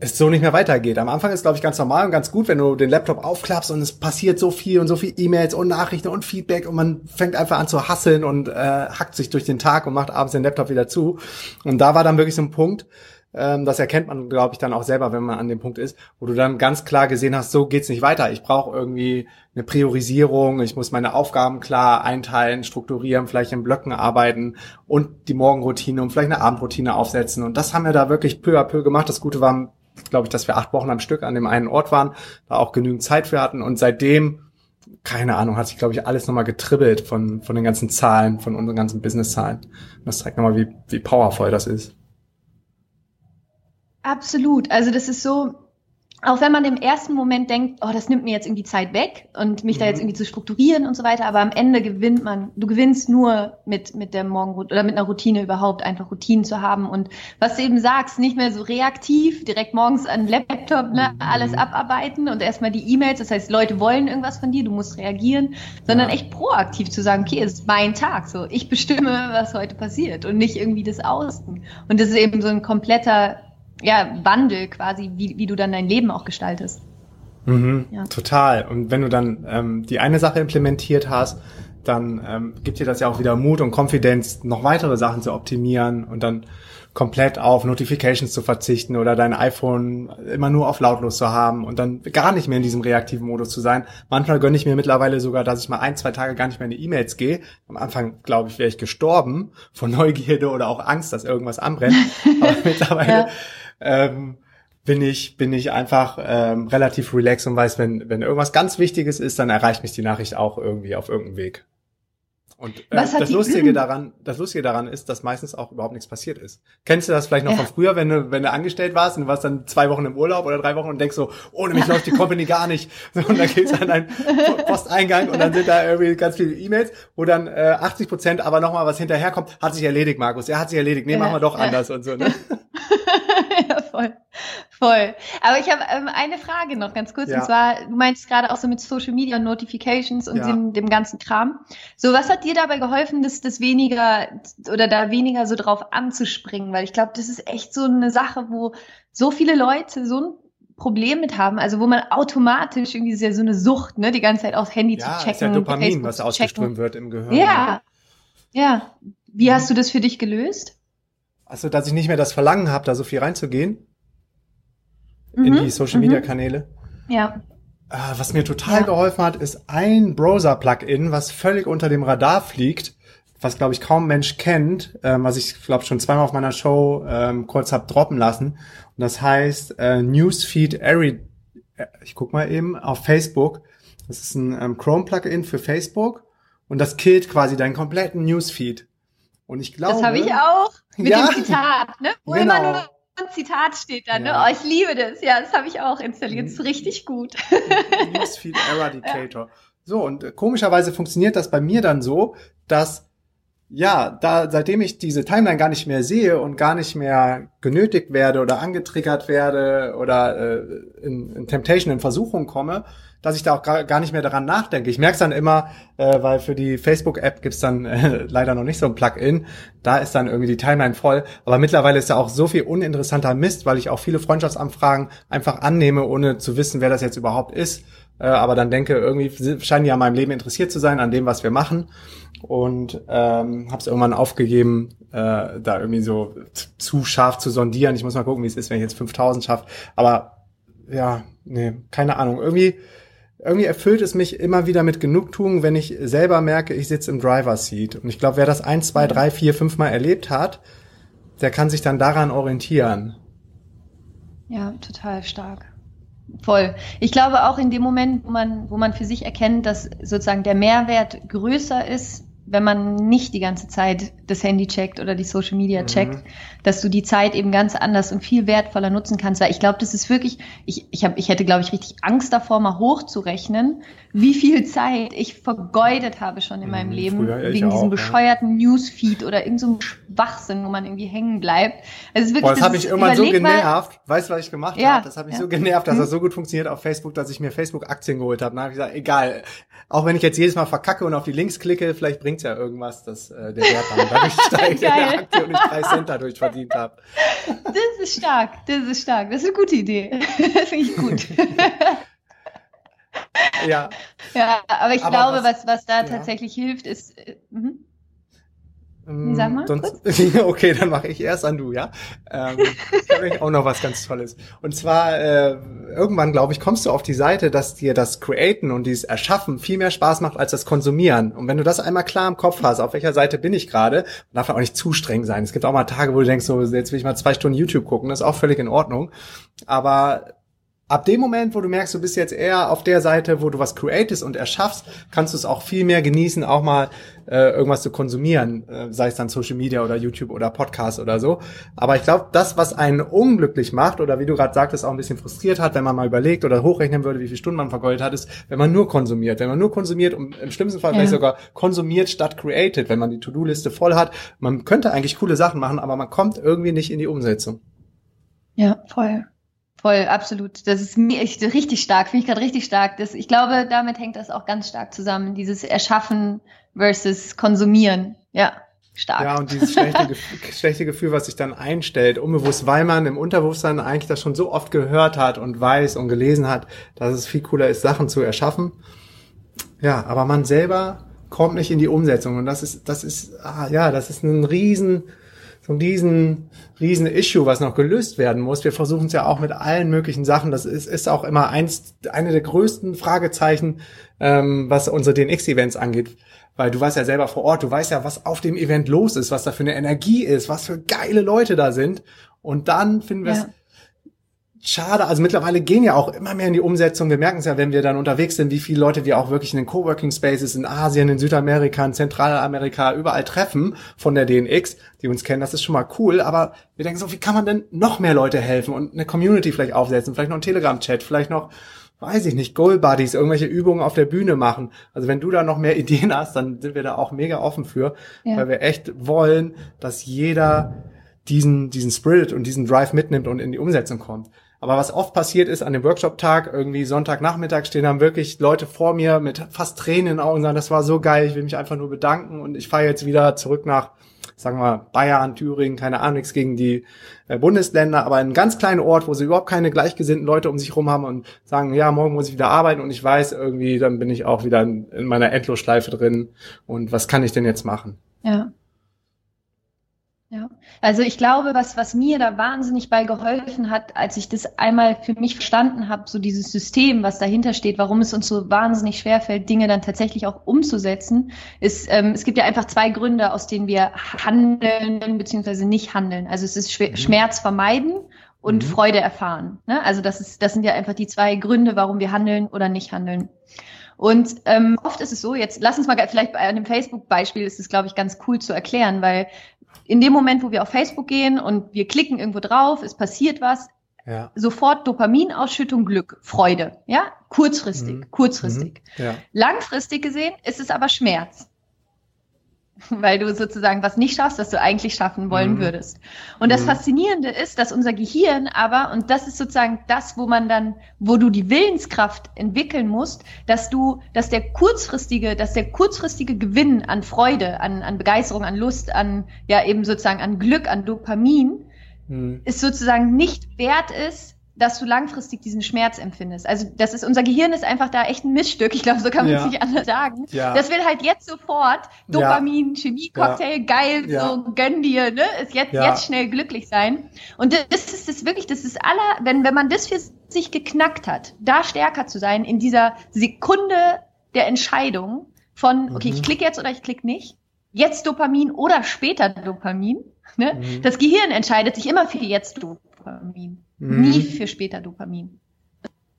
A: es so nicht mehr weitergeht. Am Anfang ist, glaube ich, ganz normal und ganz gut, wenn du den Laptop aufklappst und es passiert so viel und so viel E-Mails und Nachrichten und Feedback und man fängt einfach an zu hasseln und äh, hackt sich durch den Tag und macht abends den Laptop wieder zu. Und da war dann wirklich so ein Punkt, das erkennt man, glaube ich, dann auch selber, wenn man an dem Punkt ist, wo du dann ganz klar gesehen hast, so geht's nicht weiter. Ich brauche irgendwie eine Priorisierung, ich muss meine Aufgaben klar einteilen, strukturieren, vielleicht in Blöcken arbeiten und die Morgenroutine und vielleicht eine Abendroutine aufsetzen. Und das haben wir da wirklich peu à peu gemacht. Das Gute war, glaube ich, dass wir acht Wochen am Stück an dem einen Ort waren, da auch genügend Zeit für hatten. Und seitdem keine Ahnung, hat sich, glaube ich, alles nochmal getribbelt von, von den ganzen Zahlen, von unseren ganzen Business-Zahlen. Das zeigt nochmal, wie, wie powerful das ist.
C: Absolut. Also das ist so, auch wenn man im ersten Moment denkt, oh, das nimmt mir jetzt irgendwie Zeit weg und mich mhm. da jetzt mhm. irgendwie zu strukturieren und so weiter, aber am Ende gewinnt man, du gewinnst nur mit, mit der Morgen oder mit einer Routine überhaupt, einfach Routinen zu haben und was du eben sagst, nicht mehr so reaktiv, direkt morgens an den Laptop, ne, mhm. alles abarbeiten und erstmal die E-Mails, das heißt, Leute wollen irgendwas von dir, du musst reagieren, sondern ja. echt proaktiv zu sagen, okay, es ist mein Tag, so, ich bestimme, was heute passiert und nicht irgendwie das Außen. Und das ist eben so ein kompletter ja, Wandel quasi, wie, wie du dann dein Leben auch gestaltest.
A: Mhm, ja. Total. Und wenn du dann ähm, die eine Sache implementiert hast, dann ähm, gibt dir das ja auch wieder Mut und Konfidenz, noch weitere Sachen zu optimieren und dann komplett auf Notifications zu verzichten oder dein iPhone immer nur auf lautlos zu haben und dann gar nicht mehr in diesem reaktiven Modus zu sein. Manchmal gönne ich mir mittlerweile sogar, dass ich mal ein, zwei Tage gar nicht mehr in die E-Mails gehe. Am Anfang, glaube ich, wäre ich gestorben von Neugierde oder auch Angst, dass irgendwas anbrennt. Aber mittlerweile ja ähm, bin ich bin ich einfach ähm, relativ relaxed und weiß, wenn wenn irgendwas ganz Wichtiges ist, dann erreicht mich die Nachricht auch irgendwie auf irgendeinem Weg. Und äh, das Lustige daran, das Lustige daran ist, dass meistens auch überhaupt nichts passiert ist. Kennst du das vielleicht noch ja. von früher, wenn du, wenn du angestellt warst und du warst dann zwei Wochen im Urlaub oder drei Wochen und denkst so, ohne mich läuft die Company gar nicht. So, und dann gehst du an deinen Posteingang und dann sind da irgendwie ganz viele E-Mails, wo dann äh, 80 Prozent aber nochmal was hinterherkommt, hat sich erledigt, Markus. Er hat sich erledigt. Nee, ja, machen wir doch ja. anders und so. Ne?
C: ja, voll. Voll. Aber ich habe ähm, eine Frage noch ganz kurz. Ja. Und zwar, du meinst gerade auch so mit Social Media Notifications und ja. dem, dem ganzen Kram. So, was hat dir dabei geholfen, das, das weniger oder da weniger so drauf anzuspringen? Weil ich glaube, das ist echt so eine Sache, wo so viele Leute so ein Problem mit haben, also wo man automatisch irgendwie ist ja so eine Sucht, ne, die ganze Zeit aufs Handy ja, zu checken. Ist ja
A: Dopamin, Facebook was ausgeströmt wird im Gehirn.
C: Ja. Ja. Wie mhm. hast du das für dich gelöst?
A: Also, dass ich nicht mehr das Verlangen habe, da so viel reinzugehen mhm. in die Social Media mhm. Kanäle.
C: Ja.
A: Ah, was mir total ja. geholfen hat, ist ein Browser-Plugin, was völlig unter dem Radar fliegt, was glaube ich kaum Mensch kennt, ähm, was ich glaube schon zweimal auf meiner Show ähm, kurz hab droppen lassen. Und das heißt äh, Newsfeed Airy. Äh, ich guck mal eben auf Facebook. Das ist ein ähm, Chrome-Plugin für Facebook und das killt quasi deinen kompletten Newsfeed. Und ich glaube.
C: Das habe ich auch mit ja, dem Zitat, ne? Wo genau. immer nur Zitat steht da, ne? Ja. Oh, ich liebe das. Ja, das habe ich auch installiert. Das ist richtig gut.
A: Newsfeed Eradicator. Ja. So, und äh, komischerweise funktioniert das bei mir dann so, dass ja, da seitdem ich diese Timeline gar nicht mehr sehe und gar nicht mehr genötigt werde oder angetriggert werde oder äh, in, in Temptation in Versuchung komme, dass ich da auch gar, nicht mehr daran nachdenke. Ich merke es dann immer, äh, weil für die Facebook-App gibt's dann äh, leider noch nicht so ein Plugin. Da ist dann irgendwie die Timeline voll. Aber mittlerweile ist da auch so viel uninteressanter Mist, weil ich auch viele Freundschaftsanfragen einfach annehme, ohne zu wissen, wer das jetzt überhaupt ist. Äh, aber dann denke, irgendwie scheinen die an meinem Leben interessiert zu sein, an dem, was wir machen. Und ähm, habe es irgendwann aufgegeben, äh, da irgendwie so zu scharf zu sondieren. Ich muss mal gucken, wie es ist, wenn ich jetzt 5000 schaffe. Aber ja, nee, keine Ahnung. Irgendwie irgendwie erfüllt es mich immer wieder mit Genugtuung, wenn ich selber merke, ich sitze im Driver Seat. Und ich glaube, wer das ein, zwei, drei, vier, fünf Mal erlebt hat, der kann sich dann daran orientieren.
C: Ja, total stark. Voll. Ich glaube auch in dem Moment, wo man, wo man für sich erkennt, dass sozusagen der Mehrwert größer ist, wenn man nicht die ganze Zeit das Handy checkt oder die Social Media checkt, mhm. dass du die Zeit eben ganz anders und viel wertvoller nutzen kannst. Weil ich glaube, das ist wirklich, ich, ich, hab, ich hätte, glaube ich, richtig Angst davor, mal hochzurechnen, wie viel Zeit ich vergeudet habe schon in mhm, meinem Leben wegen auch, diesem bescheuerten ja. Newsfeed oder irgendeinem so Schwachsinn, wo man irgendwie hängen bleibt.
A: Also wirklich, Boah, das, das hat mich irgendwann so genervt. Weißt du, was ich gemacht ja, habe? Das hat mich ja. so genervt, dass mhm. das so gut funktioniert auf Facebook, dass ich mir Facebook-Aktien geholt habe. Dann habe ich gesagt, egal, auch wenn ich jetzt jedes Mal verkacke und auf die Links klicke, vielleicht bringt's ja irgendwas, dass äh, der Wert dann dadurch steigt der Aktie und ich drei Cent dadurch verdient habe.
C: Das ist stark, das ist stark. Das ist eine gute Idee. Das finde ich gut.
A: ja.
C: Ja, aber ich aber glaube, was, was, was da ja. tatsächlich hilft, ist. Äh, mhm.
A: Sag mal. Sonst, okay, dann mache ich erst an du, ja. Ähm, ich auch noch was ganz Tolles. Und zwar äh, irgendwann, glaube ich, kommst du auf die Seite, dass dir das Createn und dieses Erschaffen viel mehr Spaß macht als das Konsumieren. Und wenn du das einmal klar im Kopf hast, auf welcher Seite bin ich gerade, darf man auch nicht zu streng sein. Es gibt auch mal Tage, wo du denkst, so jetzt will ich mal zwei Stunden YouTube gucken, das ist auch völlig in Ordnung. Aber ab dem Moment, wo du merkst, du bist jetzt eher auf der Seite, wo du was createst und erschaffst, kannst du es auch viel mehr genießen, auch mal äh, irgendwas zu konsumieren, äh, sei es dann Social Media oder YouTube oder Podcast oder so. Aber ich glaube, das, was einen unglücklich macht oder wie du gerade sagtest, auch ein bisschen frustriert hat, wenn man mal überlegt oder hochrechnen würde, wie viele Stunden man vergeudet hat, ist, wenn man nur konsumiert. Wenn man nur konsumiert und im schlimmsten Fall ja. vielleicht sogar konsumiert statt created, wenn man die To-Do-Liste voll hat. Man könnte eigentlich coole Sachen machen, aber man kommt irgendwie nicht in die Umsetzung.
C: Ja, voll. Voll, absolut. Das ist mir echt richtig stark, finde ich gerade richtig stark. Das, ich glaube, damit hängt das auch ganz stark zusammen, dieses Erschaffen versus Konsumieren. Ja, stark.
A: Ja, und dieses schlechte, Gefühl, schlechte Gefühl, was sich dann einstellt, unbewusst, weil man im Unterbewusstsein eigentlich das schon so oft gehört hat und weiß und gelesen hat, dass es viel cooler ist, Sachen zu erschaffen. Ja, aber man selber kommt nicht in die Umsetzung und das ist, das ist, ah, ja, das ist ein riesen, so ein riesen, riesen Issue, was noch gelöst werden muss. Wir versuchen es ja auch mit allen möglichen Sachen. Das ist, ist auch immer eins, eine der größten Fragezeichen, ähm, was unsere DNX-Events angeht. Weil du weißt ja selber vor Ort, du weißt ja, was auf dem Event los ist, was da für eine Energie ist, was für geile Leute da sind. Und dann finden wir es ja schade. Also mittlerweile gehen ja auch immer mehr in die Umsetzung. Wir merken es ja, wenn wir dann unterwegs sind, wie viele Leute wir auch wirklich in den Coworking Spaces in Asien, in Südamerika, in Zentralamerika überall treffen von der DNX, die uns kennen. Das ist schon mal cool. Aber wir denken so, wie kann man denn noch mehr Leute helfen und eine Community vielleicht aufsetzen, vielleicht noch einen Telegram-Chat, vielleicht noch weiß ich nicht, Goal Buddies, irgendwelche Übungen auf der Bühne machen. Also wenn du da noch mehr Ideen hast, dann sind wir da auch mega offen für, ja. weil wir echt wollen, dass jeder diesen, diesen Spirit und diesen Drive mitnimmt und in die Umsetzung kommt. Aber was oft passiert ist an dem Workshop-Tag, irgendwie Sonntagnachmittag stehen dann wirklich Leute vor mir mit fast Tränen in den Augen und sagen, das war so geil, ich will mich einfach nur bedanken und ich fahre jetzt wieder zurück nach, sagen wir, Bayern, Thüringen, keine Ahnung, nichts gegen die äh, Bundesländer, aber ein ganz kleiner Ort, wo sie überhaupt keine gleichgesinnten Leute um sich rum haben und sagen, ja, morgen muss ich wieder arbeiten und ich weiß irgendwie, dann bin ich auch wieder in meiner Endlosschleife drin und was kann ich denn jetzt machen?
C: Ja. Also ich glaube, was, was mir da wahnsinnig bei geholfen hat, als ich das einmal für mich verstanden habe, so dieses System, was dahinter steht, warum es uns so wahnsinnig schwerfällt, Dinge dann tatsächlich auch umzusetzen, ist, ähm, es gibt ja einfach zwei Gründe, aus denen wir handeln bzw. nicht handeln. Also es ist mhm. Schmerz vermeiden und mhm. Freude erfahren. Ne? Also das ist, das sind ja einfach die zwei Gründe, warum wir handeln oder nicht handeln. Und ähm, oft ist es so, jetzt lass uns mal vielleicht bei einem Facebook-Beispiel ist es, glaube ich, ganz cool zu erklären, weil in dem Moment, wo wir auf Facebook gehen und wir klicken irgendwo drauf, es passiert was, ja. sofort Dopaminausschüttung, Glück, Freude, ja, kurzfristig, mhm. kurzfristig. Mhm. Ja. Langfristig gesehen ist es aber Schmerz. weil du sozusagen was nicht schaffst, was du eigentlich schaffen wollen mhm. würdest. Und das mhm. Faszinierende ist, dass unser Gehirn aber, und das ist sozusagen das, wo man dann, wo du die Willenskraft entwickeln musst, dass du, dass der kurzfristige, dass der kurzfristige Gewinn an Freude, an, an Begeisterung, an Lust, an, ja, eben sozusagen an Glück, an Dopamin, mhm. ist sozusagen nicht wert ist, dass du langfristig diesen Schmerz empfindest. Also das ist unser Gehirn ist einfach da echt ein Missstück. Ich glaube, so kann man es nicht anders sagen. Ja. Das will halt jetzt sofort Dopamin, ja. Chemie, Cocktail, ja. geil, ja. so gönn dir, ne? Ist jetzt jetzt schnell glücklich sein. Und das ist das wirklich, das ist aller, wenn wenn man das für sich geknackt hat, da stärker zu sein in dieser Sekunde der Entscheidung von, okay, mhm. ich klicke jetzt oder ich klicke nicht. Jetzt Dopamin oder später Dopamin. Ne? Mhm. Das Gehirn entscheidet sich immer für jetzt Dopamin. Mhm. Nie für später Dopamin.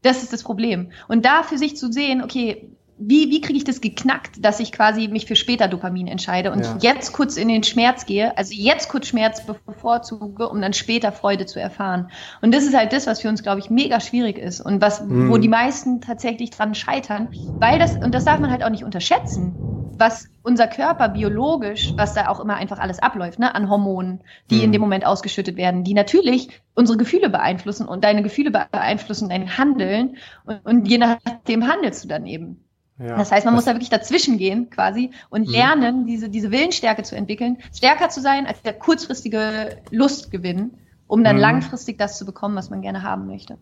C: Das ist das Problem. Und da für sich zu sehen, okay, wie, wie kriege ich das geknackt, dass ich quasi mich für später Dopamin entscheide und ja. jetzt kurz in den Schmerz gehe, also jetzt kurz Schmerz bevorzuge, um dann später Freude zu erfahren. Und das ist halt das, was für uns, glaube ich, mega schwierig ist und was, mhm. wo die meisten tatsächlich dran scheitern, weil das, und das darf man halt auch nicht unterschätzen, was unser Körper biologisch, was da auch immer einfach alles abläuft, ne, an Hormonen, die mhm. in dem Moment ausgeschüttet werden, die natürlich unsere Gefühle beeinflussen und deine Gefühle beeinflussen dein Handeln und, und je nachdem handelst du dann eben. Ja, das heißt, man muss da wirklich dazwischen gehen quasi und mhm. lernen, diese, diese Willensstärke zu entwickeln, stärker zu sein als der kurzfristige Lustgewinn, um dann mhm. langfristig das zu bekommen, was man gerne haben möchte.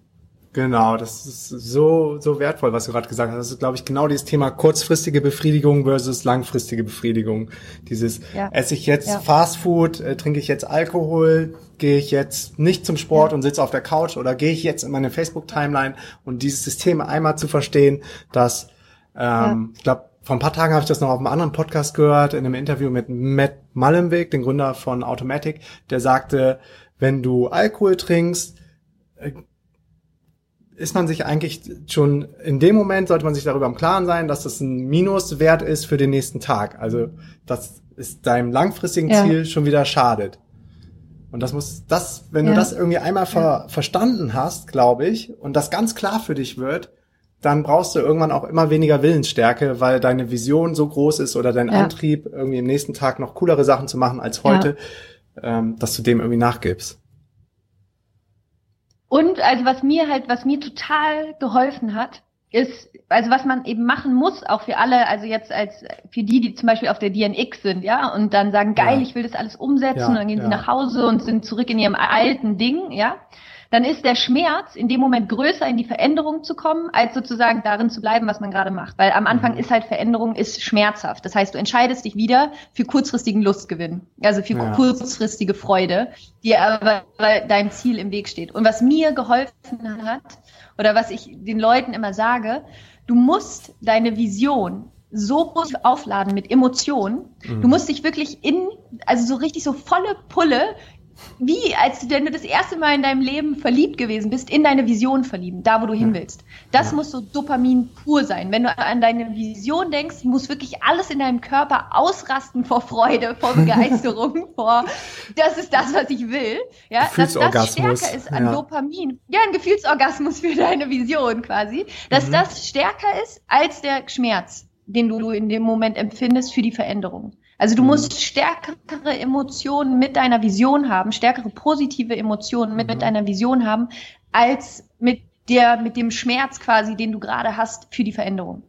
A: Genau, das ist so, so wertvoll, was du gerade gesagt hast. Das ist, glaube ich, genau dieses Thema kurzfristige Befriedigung versus langfristige Befriedigung. Dieses, ja. esse ich jetzt ja. Fast Food, äh, trinke ich jetzt Alkohol, gehe ich jetzt nicht zum Sport ja. und sitze auf der Couch oder gehe ich jetzt in meine Facebook-Timeline und dieses System einmal zu verstehen, dass, ähm, ich glaube, vor ein paar Tagen habe ich das noch auf einem anderen Podcast gehört, in einem Interview mit Matt Mullenweg, den Gründer von Automatic, der sagte, wenn du Alkohol trinkst, äh, ist man sich eigentlich schon, in dem Moment sollte man sich darüber im Klaren sein, dass das ein Minuswert ist für den nächsten Tag. Also, das ist deinem langfristigen ja. Ziel schon wieder schadet. Und das muss, das, wenn ja. du das irgendwie einmal ver, ja. verstanden hast, glaube ich, und das ganz klar für dich wird, dann brauchst du irgendwann auch immer weniger Willensstärke, weil deine Vision so groß ist oder dein Antrieb, irgendwie im nächsten Tag noch coolere Sachen zu machen als heute, ähm, dass du dem irgendwie nachgibst.
C: Und also was mir halt, was mir total geholfen hat, ist, also was man eben machen muss, auch für alle, also jetzt als für die, die zum Beispiel auf der DNX sind, ja, und dann sagen, geil, ja. ich will das alles umsetzen, ja, und dann gehen ja. sie nach Hause und sind zurück in ihrem alten Ding, ja dann ist der Schmerz in dem Moment größer, in die Veränderung zu kommen, als sozusagen darin zu bleiben, was man gerade macht. Weil am Anfang mhm. ist halt Veränderung ist schmerzhaft. Das heißt, du entscheidest dich wieder für kurzfristigen Lustgewinn, also für ja. kurzfristige Freude, die aber deinem Ziel im Weg steht. Und was mir geholfen hat, oder was ich den Leuten immer sage, du musst deine Vision so aufladen mit Emotionen. Mhm. Du musst dich wirklich in, also so richtig so volle Pulle wie, als wenn du das erste Mal in deinem Leben verliebt gewesen bist, in deine Vision verlieben, da wo du hin willst. Das ja. muss so Dopamin pur sein. Wenn du an deine Vision denkst, muss wirklich alles in deinem Körper ausrasten vor Freude, vor Begeisterung, vor, das ist das, was ich will. Ja, dass das stärker ist an ja. Dopamin. Ja, ein Gefühlsorgasmus für deine Vision quasi. Dass mhm. das stärker ist als der Schmerz, den du in dem Moment empfindest für die Veränderung. Also du mhm. musst stärkere Emotionen mit deiner Vision haben, stärkere positive Emotionen mit, mhm. mit deiner Vision haben, als mit der, mit dem Schmerz quasi, den du gerade hast für die Veränderung.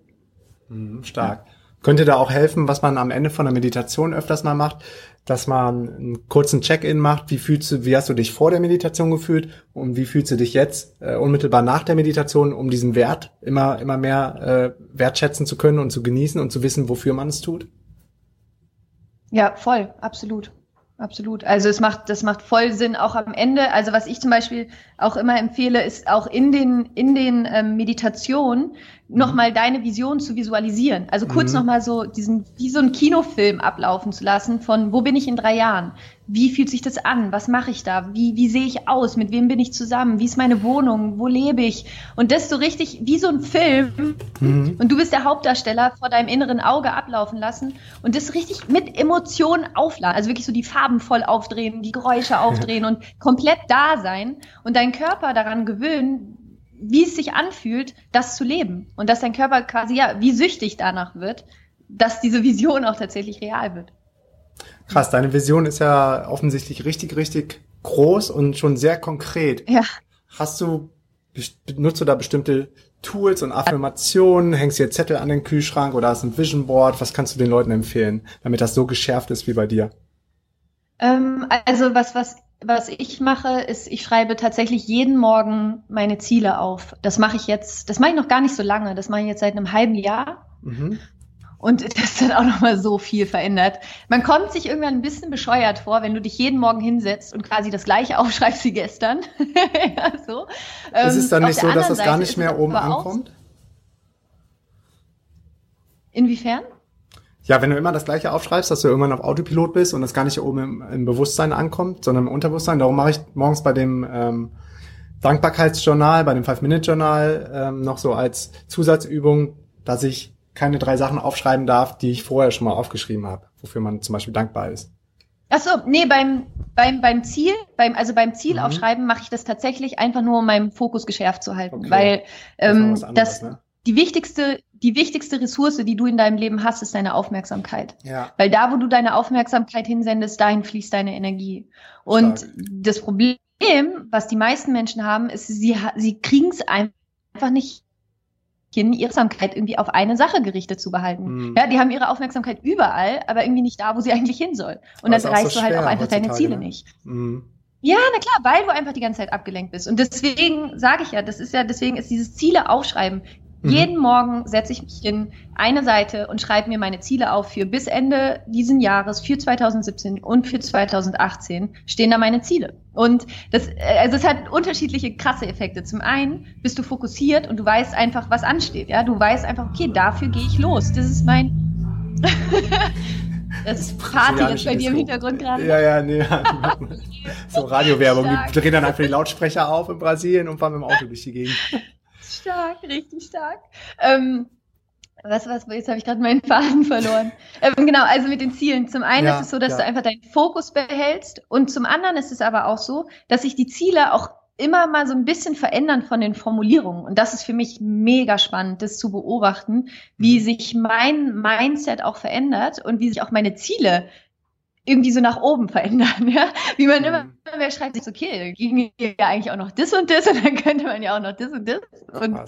A: Mhm, stark. Ja. Könnte da auch helfen, was man am Ende von der Meditation öfters mal macht, dass man einen kurzen Check-in macht. Wie fühlst du, wie hast du dich vor der Meditation gefühlt und wie fühlst du dich jetzt äh, unmittelbar nach der Meditation, um diesen Wert immer, immer mehr äh, wertschätzen zu können und zu genießen und zu wissen, wofür man es tut?
C: Ja, voll, absolut. Absolut. Also es macht, das macht voll Sinn auch am Ende. Also was ich zum Beispiel auch immer empfehle, ist auch in den, in den ähm, Meditationen nochmal deine Vision zu visualisieren. Also kurz mhm. nochmal so diesen, wie so ein Kinofilm ablaufen zu lassen von, wo bin ich in drei Jahren? Wie fühlt sich das an? Was mache ich da? Wie, wie sehe ich aus? Mit wem bin ich zusammen? Wie ist meine Wohnung? Wo lebe ich? Und das so richtig wie so ein Film. Mhm. Und du bist der Hauptdarsteller vor deinem inneren Auge ablaufen lassen und das richtig mit Emotionen aufladen. Also wirklich so die Farben voll aufdrehen, die Geräusche aufdrehen und komplett da sein und deinen Körper daran gewöhnen, wie es sich anfühlt, das zu leben. Und dass dein Körper quasi ja wie süchtig danach wird, dass diese Vision auch tatsächlich real wird.
A: Krass, deine Vision ist ja offensichtlich richtig, richtig groß und schon sehr konkret. Ja. Hast du, nutzt du da bestimmte Tools und Affirmationen? Hängst du dir Zettel an den Kühlschrank oder hast du ein Vision Board? Was kannst du den Leuten empfehlen, damit das so geschärft ist wie bei dir?
C: Ähm, also was, was was ich mache, ist, ich schreibe tatsächlich jeden Morgen meine Ziele auf. Das mache ich jetzt, das mache ich noch gar nicht so lange, das mache ich jetzt seit einem halben Jahr. Mhm. Und das hat auch nochmal so viel verändert. Man kommt sich irgendwann ein bisschen bescheuert vor, wenn du dich jeden Morgen hinsetzt und quasi das gleiche aufschreibst wie gestern.
A: ja, so. Ist es dann ähm, nicht so, dass das gar nicht mehr oben ankommt?
C: Inwiefern?
A: Ja, wenn du immer das Gleiche aufschreibst, dass du irgendwann auf Autopilot bist und das gar nicht oben im, im Bewusstsein ankommt, sondern im Unterbewusstsein. Darum mache ich morgens bei dem ähm, Dankbarkeitsjournal, bei dem Five-Minute-Journal ähm, noch so als Zusatzübung, dass ich keine drei Sachen aufschreiben darf, die ich vorher schon mal aufgeschrieben habe, wofür man zum Beispiel dankbar ist.
C: Ach so, nee, beim, beim, beim Ziel, beim, also beim Ziel mhm. aufschreiben mache ich das tatsächlich einfach nur, um meinen Fokus geschärft zu halten, okay. weil ähm, das, anderes, das ne? die wichtigste die wichtigste Ressource, die du in deinem Leben hast, ist deine Aufmerksamkeit. Ja. Weil da, wo du deine Aufmerksamkeit hinsendest, dahin fließt deine Energie. Und Stark. das Problem, was die meisten Menschen haben, ist, sie, sie kriegen es einfach nicht Aufmerksamkeit irgendwie auf eine Sache gerichtet zu behalten. Mhm. Ja, die haben ihre Aufmerksamkeit überall, aber irgendwie nicht da, wo sie eigentlich hin soll. Und dann erreichst so du halt auch einfach deine Ziele ne? nicht. Mhm. Ja, na klar, weil du einfach die ganze Zeit abgelenkt bist. Und deswegen sage ich ja, das ist ja, deswegen ist dieses Ziele aufschreiben Mhm. Jeden Morgen setze ich mich hin, eine Seite und schreibe mir meine Ziele auf für bis Ende diesen Jahres, für 2017 und für 2018 stehen da meine Ziele. Und das, äh, also es hat unterschiedliche krasse Effekte. Zum einen bist du fokussiert und du weißt einfach, was ansteht. Ja, du weißt einfach, okay, dafür gehe ich los. Das ist mein Das ist Party jetzt bei dir im Hintergrund gerade.
A: Ja, ja, nee. so Radiowerbung. Die drehen dann einfach die Lautsprecher auf in Brasilien und fahren mit dem Auto durch die Gegend
C: stark, richtig stark. Ähm, was, was, jetzt habe ich gerade meinen Faden verloren. Ähm, genau, also mit den Zielen. Zum einen ja, ist es so, dass ja. du einfach deinen Fokus behältst und zum anderen ist es aber auch so, dass sich die Ziele auch immer mal so ein bisschen verändern von den Formulierungen. Und das ist für mich mega spannend, das zu beobachten, wie mhm. sich mein Mindset auch verändert und wie sich auch meine Ziele irgendwie so nach oben verändern, ja. Wie man immer mhm. mehr schreibt, sich okay, ging ja eigentlich auch noch das und das und dann könnte man ja auch noch das und das. Und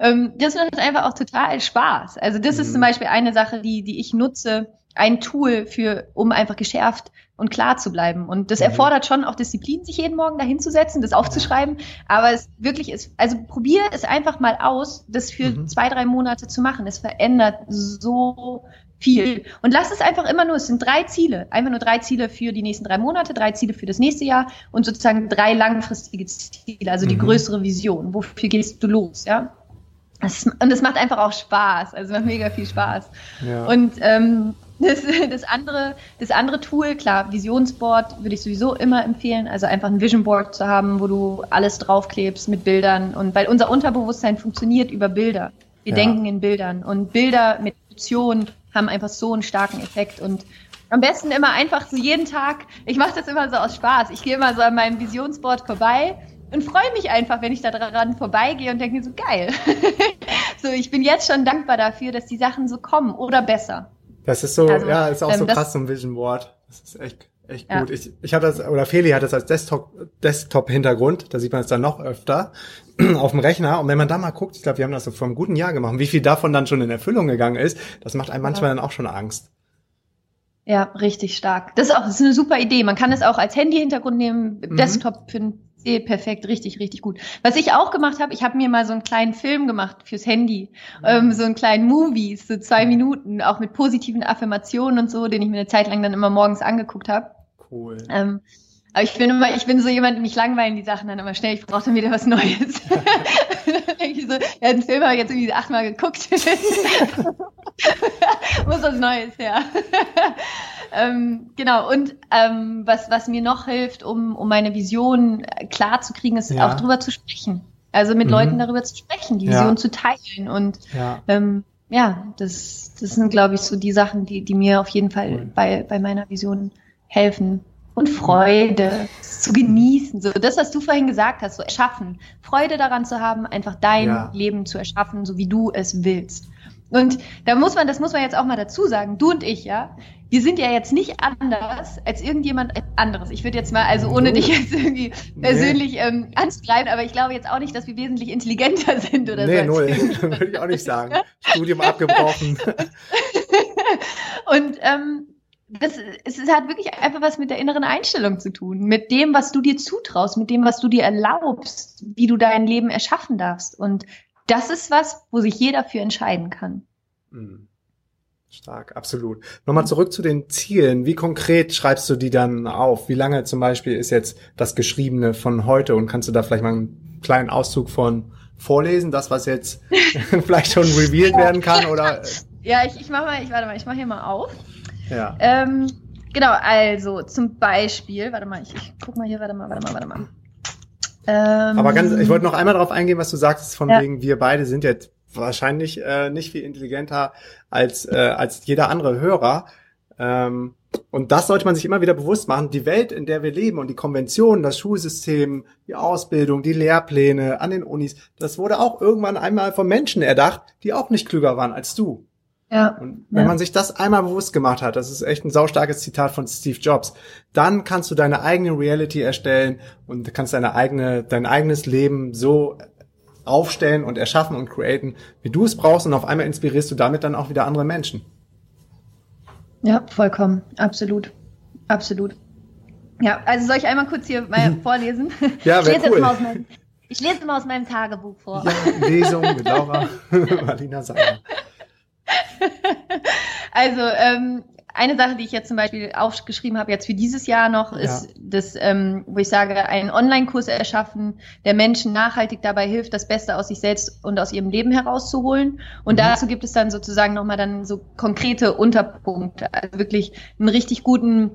C: ähm, das macht einfach auch total Spaß. Also das mhm. ist zum mhm. Beispiel eine Sache, die, die ich nutze, ein Tool für, um einfach geschärft und klar zu bleiben. Und das mhm. erfordert schon auch Disziplin, sich jeden Morgen dahin zu setzen, das aufzuschreiben. Aber es wirklich ist, also probier es einfach mal aus, das für mhm. zwei, drei Monate zu machen. Es verändert so viel. Und lass es einfach immer nur, es sind drei Ziele, einfach nur drei Ziele für die nächsten drei Monate, drei Ziele für das nächste Jahr und sozusagen drei langfristige Ziele, also die mhm. größere Vision. Wofür gehst du los, ja? Das, und es macht einfach auch Spaß, also macht mega viel Spaß. Ja. Und ähm, das, das, andere, das andere Tool, klar, Visionsboard würde ich sowieso immer empfehlen. Also einfach ein Vision Board zu haben, wo du alles draufklebst mit Bildern. Und weil unser Unterbewusstsein funktioniert über Bilder. Wir ja. denken in Bildern. Und Bilder mit Emotionen haben einfach so einen starken Effekt. Und am besten immer einfach so jeden Tag, ich mache das immer so aus Spaß. Ich gehe immer so an meinem Visionsboard vorbei und freue mich einfach, wenn ich da dran vorbeigehe und denke so geil. so, ich bin jetzt schon dankbar dafür, dass die Sachen so kommen oder besser.
A: Das ist so, also, ja, ist auch ähm, so krass, so ein Vision Board. Das ist echt, echt gut. Ja. Ich, ich habe das, oder Feli hat das als Desktop, Desktop-Hintergrund, da sieht man es dann noch öfter auf dem Rechner. Und wenn man da mal guckt, ich glaube, wir haben das so vor einem guten Jahr gemacht, wie viel davon dann schon in Erfüllung gegangen ist, das macht einem manchmal ja. dann auch schon Angst.
C: Ja, richtig stark. Das ist auch das ist eine super Idee. Man kann es auch als Handy-Hintergrund nehmen, mhm. Desktop für PC, perfekt, richtig, richtig gut. Was ich auch gemacht habe, ich habe mir mal so einen kleinen Film gemacht fürs Handy, mhm. ähm, so einen kleinen Movie, so zwei Minuten, auch mit positiven Affirmationen und so, den ich mir eine Zeit lang dann immer morgens angeguckt habe. Cool. Ähm, aber ich bin immer, ich bin so jemand, mich langweilen die Sachen dann immer schnell. Ich brauche dann wieder was Neues. dann denke ich so, ja, den Film habe ich jetzt irgendwie achtmal geguckt. Muss was Neues her. ähm, genau, und ähm, was, was mir noch hilft, um, um meine Vision klar zu kriegen, ist ja. auch drüber zu sprechen. Also mit mhm. Leuten darüber zu sprechen, die Vision ja. zu teilen. Und ja, ähm, ja das, das sind, glaube ich, so die Sachen, die, die mir auf jeden Fall cool. bei, bei meiner Vision helfen und Freude zu genießen. So das, was du vorhin gesagt hast, so erschaffen. Freude daran zu haben, einfach dein ja. Leben zu erschaffen, so wie du es willst. Und da muss man, das muss man jetzt auch mal dazu sagen, du und ich, ja, wir sind ja jetzt nicht anders als irgendjemand anderes. Ich würde jetzt mal, also ohne dich jetzt irgendwie persönlich nee. ähm, anzugreifen, aber ich glaube jetzt auch nicht, dass wir wesentlich intelligenter sind oder nee,
A: so. Nee, null, würde ich auch nicht sagen. Studium abgebrochen.
C: und ähm, das, es hat wirklich einfach was mit der inneren Einstellung zu tun, mit dem, was du dir zutraust, mit dem, was du dir erlaubst, wie du dein Leben erschaffen darfst. Und das ist was, wo sich jeder für entscheiden kann.
A: Mhm. Stark, absolut. Nochmal zurück zu den Zielen. Wie konkret schreibst du die dann auf? Wie lange zum Beispiel ist jetzt das Geschriebene von heute? Und kannst du da vielleicht mal einen kleinen Auszug von vorlesen? Das, was jetzt vielleicht schon revealed werden kann? Oder?
C: Ja, ich, ich mach mal, ich warte mal, ich mach hier mal auf. Ja. Ähm, genau, also zum Beispiel, warte mal, ich, ich guck mal hier, warte mal, warte mal, warte mal.
A: Ähm, Aber ganz, ich wollte noch einmal darauf eingehen, was du sagst, von ja. wegen, wir beide sind jetzt wahrscheinlich äh, nicht viel intelligenter als, äh, als jeder andere Hörer. Ähm, und das sollte man sich immer wieder bewusst machen. Die Welt, in der wir leben und die Konventionen, das Schulsystem, die Ausbildung, die Lehrpläne an den Unis, das wurde auch irgendwann einmal von Menschen erdacht, die auch nicht klüger waren als du. Ja. Und wenn ja. man sich das einmal bewusst gemacht hat, das ist echt ein saustarkes Zitat von Steve Jobs, dann kannst du deine eigene Reality erstellen und kannst deine eigene, dein eigenes Leben so aufstellen und erschaffen und createn, wie du es brauchst und auf einmal inspirierst du damit dann auch wieder andere Menschen.
C: Ja, vollkommen. Absolut. Absolut. Ja, also soll ich einmal kurz hier mal vorlesen?
A: Ja, ich, lese cool.
C: mal aus meinem, ich lese immer aus meinem Tagebuch vor.
A: Ja, Lesung mit Laura, Marlina Sager.
C: also ähm, eine Sache, die ich jetzt zum Beispiel aufgeschrieben habe, jetzt für dieses Jahr noch, ist ja. das, ähm, wo ich sage, einen Online-Kurs erschaffen, der Menschen nachhaltig dabei hilft, das Beste aus sich selbst und aus ihrem Leben herauszuholen. Und mhm. dazu gibt es dann sozusagen nochmal dann so konkrete Unterpunkte, also wirklich einen richtig guten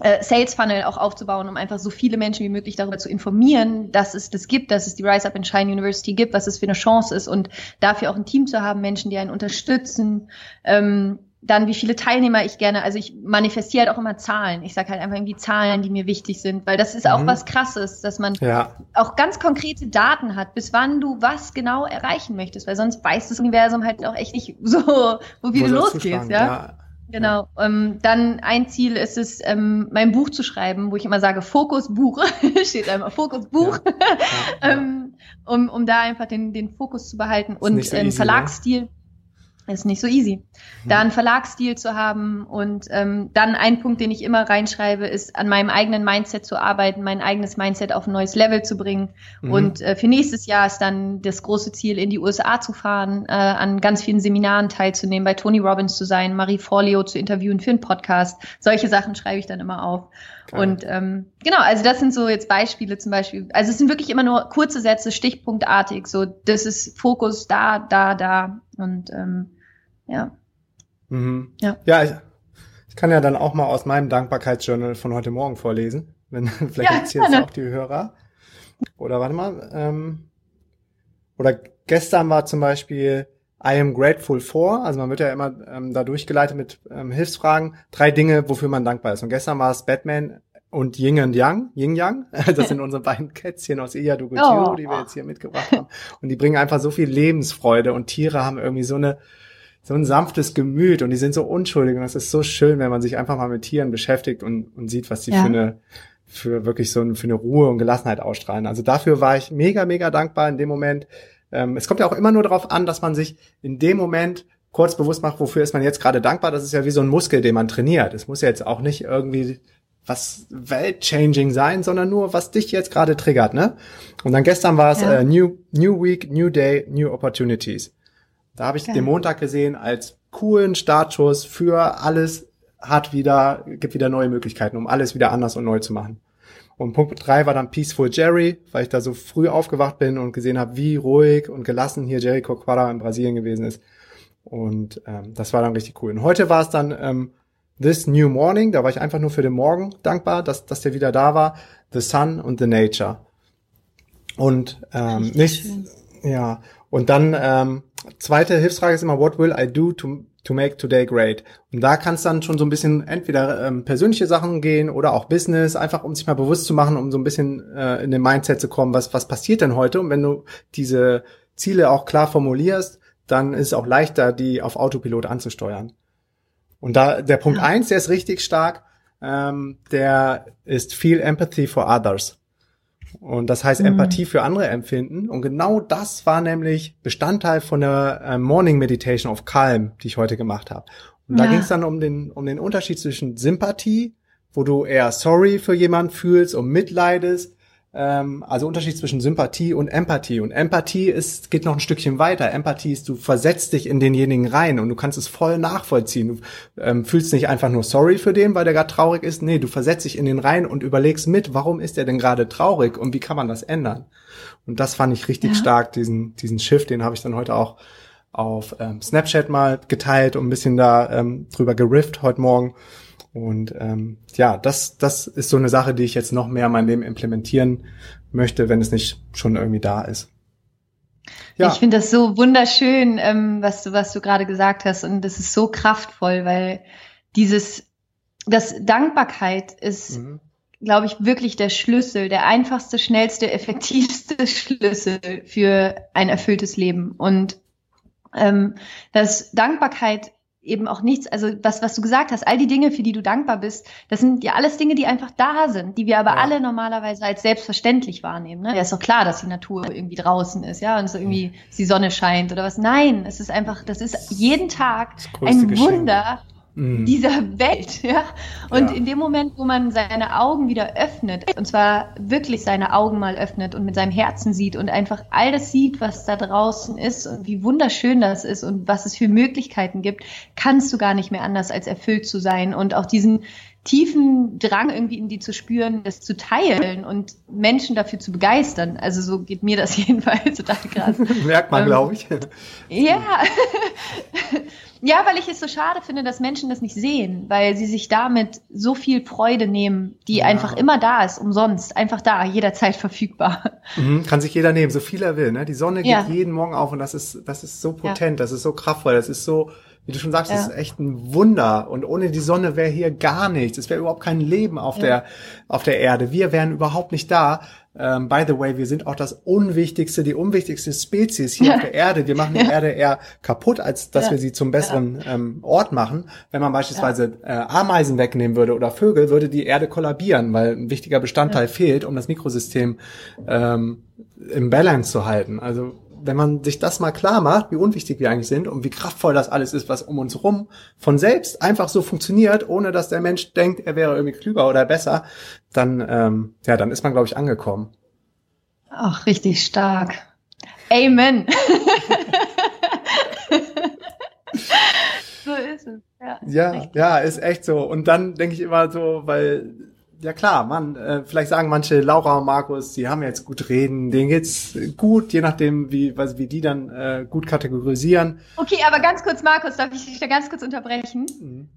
C: äh, Sales Funnel auch aufzubauen, um einfach so viele Menschen wie möglich darüber zu informieren, dass es das gibt, dass es die Rise Up and Shine University gibt, was es für eine Chance ist und dafür auch ein Team zu haben, Menschen, die einen unterstützen. Ähm, dann wie viele Teilnehmer ich gerne, also ich manifestiere halt auch immer Zahlen. Ich sage halt einfach irgendwie Zahlen, die mir wichtig sind, weil das ist auch mhm. was Krasses, dass man ja. auch ganz konkrete Daten hat, bis wann du was genau erreichen möchtest, weil sonst weiß das Universum halt auch echt nicht so, wo wie du losgehst, ja? ja. Genau. Ähm, dann ein Ziel ist es, ähm, mein Buch zu schreiben, wo ich immer sage, Fokus Buch, steht einmal Fokus Buch, ja, ja, ähm, um, um da einfach den, den Fokus zu behalten und so easy, Verlagsstil. Ne? Ist nicht so easy. Da einen Verlagsstil zu haben und ähm, dann ein Punkt, den ich immer reinschreibe, ist an meinem eigenen Mindset zu arbeiten, mein eigenes Mindset auf ein neues Level zu bringen. Mhm. Und äh, für nächstes Jahr ist dann das große Ziel, in die USA zu fahren, äh, an ganz vielen Seminaren teilzunehmen, bei Tony Robbins zu sein, Marie Forleo zu interviewen für einen Podcast. Solche Sachen schreibe ich dann immer auf. Geil. Und ähm, genau, also das sind so jetzt Beispiele zum Beispiel. Also es sind wirklich immer nur kurze Sätze, stichpunktartig. So, das ist Fokus da, da, da. Und ähm, ja.
A: Mhm. Ja. Ja, Ich kann ja dann auch mal aus meinem Dankbarkeitsjournal von heute Morgen vorlesen. Wenn, vielleicht
C: Ja,
A: interessiert es
C: gerne.
A: auch die Hörer. Oder warte mal. Ähm, oder gestern war zum Beispiel I am grateful for. Also man wird ja immer ähm, da durchgeleitet mit ähm, Hilfsfragen. Drei Dinge, wofür man dankbar ist. Und gestern war es Batman und Yin und Yang. Yin Yang. Das sind unsere beiden Kätzchen aus Iyadugutio,
C: Oh.
A: die wir jetzt hier mitgebracht haben. Und die bringen einfach so viel Lebensfreude. Und Tiere haben irgendwie so eine so ein sanftes Gemüt und die sind so unschuldig und das ist so schön, wenn man sich einfach mal mit Tieren beschäftigt und, und sieht, was die
C: Ja.
A: für eine für wirklich so ein, für eine Ruhe und Gelassenheit ausstrahlen. Also dafür war ich mega, mega dankbar in dem Moment. Ähm, es kommt ja auch immer nur darauf an, dass man sich in dem Moment kurz bewusst macht, wofür ist man jetzt gerade dankbar. Das ist ja wie so ein Muskel, den man trainiert. Es muss ja jetzt auch nicht irgendwie was weltchanging sein, sondern nur, was dich jetzt gerade triggert, ne? Und dann gestern war es
C: Ja.
A: äh, New, New Week, New Day, New Opportunities. Da habe ich
C: Geil.
A: den Montag gesehen als coolen Startschuss für alles hat wieder, gibt wieder neue Möglichkeiten, um alles wieder anders und neu zu machen. Und Punkt drei war dann Peaceful Jerry, weil ich da so früh aufgewacht bin und gesehen habe, wie ruhig und gelassen hier Jerry Coquara in Brasilien gewesen ist. Und ähm, das war dann richtig cool. Und heute war es dann ähm, This New Morning, da war ich einfach nur für den Morgen dankbar, dass, dass der wieder da war. The Sun und The Nature. Und ähm,
C: Richtig
A: nicht,
C: schön.
A: ja. Und dann ähm, zweite Hilfsfrage ist immer, what will I do to, to make today great? Und da kann es dann schon so ein bisschen entweder ähm, persönliche Sachen gehen oder auch Business, einfach um sich mal bewusst zu machen, um so ein bisschen äh, in den Mindset zu kommen, was, was passiert denn heute? Und wenn du diese Ziele auch klar formulierst, dann ist es auch leichter, die auf Autopilot anzusteuern. Und da der Punkt eins, der ist richtig stark, ähm, der ist Feel Empathy for Others. Und das heißt
C: Mhm.
A: Empathie für andere empfinden. Und genau das war nämlich Bestandteil von der äh, Morning Meditation of Calm, die ich heute gemacht habe. Und da
C: Ja.
A: ging es dann um den, um den Unterschied zwischen Sympathie, wo du eher sorry für jemanden fühlst und mitleidest. Ähm, also Unterschied zwischen Sympathie und Empathie. Und Empathie ist, geht noch ein Stückchen weiter. Empathie ist, du versetzt dich in denjenigen rein und du kannst es voll nachvollziehen. Du ähm, fühlst nicht einfach nur sorry für den, weil der gerade traurig ist. Nee, du versetzt dich in den rein und überlegst mit, warum ist er denn gerade traurig und wie kann man das ändern? Und das fand ich richtig
C: Ja.
A: stark, diesen, diesen Shift, den habe ich dann heute auch auf ähm, Snapchat mal geteilt und ein bisschen da ähm, drüber gerifft heute Morgen. Und ähm, ja, das, das ist so eine Sache, die ich jetzt noch mehr in mein Leben implementieren möchte, wenn es nicht schon irgendwie da ist. Ja,
C: Ich finde das so wunderschön, ähm, was du, was du gerade gesagt hast. Und das ist so kraftvoll, weil dieses, das Dankbarkeit ist,
A: mhm.
C: glaube ich, wirklich der Schlüssel, der einfachste, schnellste, effektivste Schlüssel für ein erfülltes Leben. Und ähm, dass Dankbarkeit eben auch nichts, also was, was du gesagt hast, all die Dinge, für die du dankbar bist, das sind ja alles Dinge, die einfach da sind, die wir aber
A: Ja.
C: alle normalerweise als selbstverständlich wahrnehmen. Ne? Ja, ist doch klar, dass die Natur irgendwie draußen ist, ja, und so irgendwie dass die Sonne scheint oder was. Nein, es ist einfach, das ist jeden Tag ein
A: Geschenk.
C: Wunder
A: Mhm.
C: dieser Welt, ja. Und
A: Ja.
C: in dem Moment, wo man seine Augen wieder öffnet, und zwar wirklich seine Augen mal öffnet und mit seinem Herzen sieht und einfach all das sieht, was da draußen ist und wie wunderschön das ist und was es für Möglichkeiten gibt, kannst du gar nicht mehr anders als erfüllt zu sein und auch diesen tiefen Drang irgendwie in die zu spüren, das zu teilen und Menschen dafür zu begeistern. Also so geht mir das jedenfalls total krass.
A: Merkt man,
C: Ähm,
A: glaube ich.
C: Ja. ja, weil ich es so schade finde, dass Menschen das nicht sehen, weil sie sich damit so viel Freude nehmen, die
A: Ja.
C: einfach immer da ist, umsonst, einfach da, jederzeit verfügbar.
A: Mhm, kann sich jeder nehmen, so viel er will. Ne? Die Sonne geht
C: Ja.
A: jeden Morgen auf und das ist, das ist so potent, das ist so kraftvoll, das ist so, wie du schon sagst,
C: Ja.
A: ist echt ein Wunder. Und ohne die Sonne wäre hier gar nichts. Es wäre überhaupt kein Leben auf
C: Ja.
A: der auf der Erde. Wir wären überhaupt nicht da. Ähm, by the way, wir sind auch das unwichtigste, die unwichtigste Spezies hier
C: Ja.
A: auf der Erde. Wir machen die Erde eher kaputt, als dass wir sie zum besseren ähm, Ort machen. Wenn man beispielsweise äh, Ameisen wegnehmen würde oder Vögel, würde die Erde kollabieren, weil ein wichtiger Bestandteil fehlt, um das Mikrosystem ähm, im Balance zu halten. Also wenn man sich das mal klar macht, wie unwichtig wir eigentlich sind und wie kraftvoll das alles ist, was um uns rum von selbst einfach so funktioniert, ohne dass der Mensch denkt, er wäre irgendwie klüger oder besser, dann ähm, ja, dann ist man glaube ich angekommen.
C: Ach, richtig stark. Amen. so ist es. Ja,
A: Ja, ja, ist echt so. Und dann denke ich immer so, weil ja klar, man, äh, vielleicht sagen manche Laura und Markus, die haben jetzt gut reden, denen geht's gut, je nachdem wie was wie die dann äh, gut kategorisieren.
C: Okay, aber ganz kurz, Markus, darf ich dich da ganz kurz unterbrechen?
A: Mhm.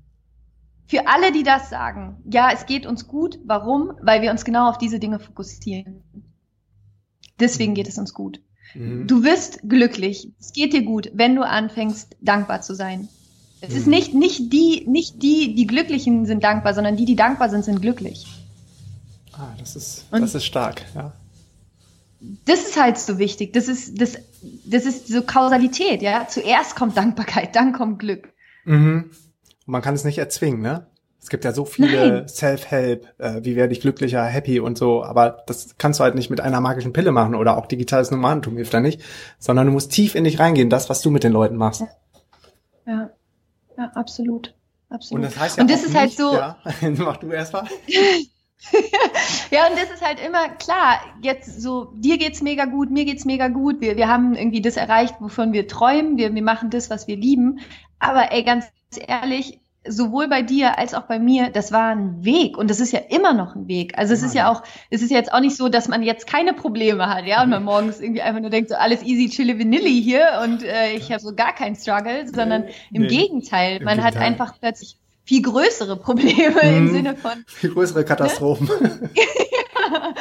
C: für alle, die das sagen, ja, es geht uns gut. Warum? Weil wir uns genau auf diese Dinge fokussieren. Deswegen geht es uns gut. Mhm. Du wirst glücklich. Es geht dir gut, wenn du anfängst, dankbar zu sein. Es ist nicht, nicht die, nicht die, die Glücklichen sind dankbar, sondern die, die dankbar sind, sind glücklich.
A: Ah, das ist, Und das ist stark, ja.
C: Das ist halt so wichtig. Das ist, das, das ist so Kausalität, ja. Zuerst kommt Dankbarkeit, dann kommt Glück.
A: Mhm. Und man kann es nicht erzwingen, ne? Es gibt ja so viele Self-Help, äh, wie werde ich glücklicher, happy und so, aber das kannst du halt nicht mit einer magischen Pille machen oder auch digitales Nomadentum hilft da nicht, sondern du musst tief in dich reingehen, das, was du mit den Leuten machst.
C: Ja, ja, absolut. absolut.
A: Und das heißt ja
C: und das ist halt nicht, halt
A: so. Ja, mach du erst mal.
C: ja, und das ist halt immer klar, jetzt so, dir geht's mega gut, mir geht's mega gut, wir, wir haben irgendwie das erreicht, wovon wir träumen, wir, wir machen das, was wir lieben, aber ey, ganz ehrlich, sowohl bei dir als auch bei mir, das war ein Weg und das ist ja immer noch ein Weg. Also es ist ja auch, es ist jetzt auch nicht so, dass man jetzt keine Probleme hat, ja, und man morgens irgendwie einfach nur denkt, so alles easy, chille, vanilli hier und äh, ich habe so gar keinen Struggle, sondern im nee, Gegenteil, man im hat Gegenteil. einfach plötzlich viel größere Probleme mhm. im Sinne von
A: viel größere Katastrophen.
C: Ne? ja,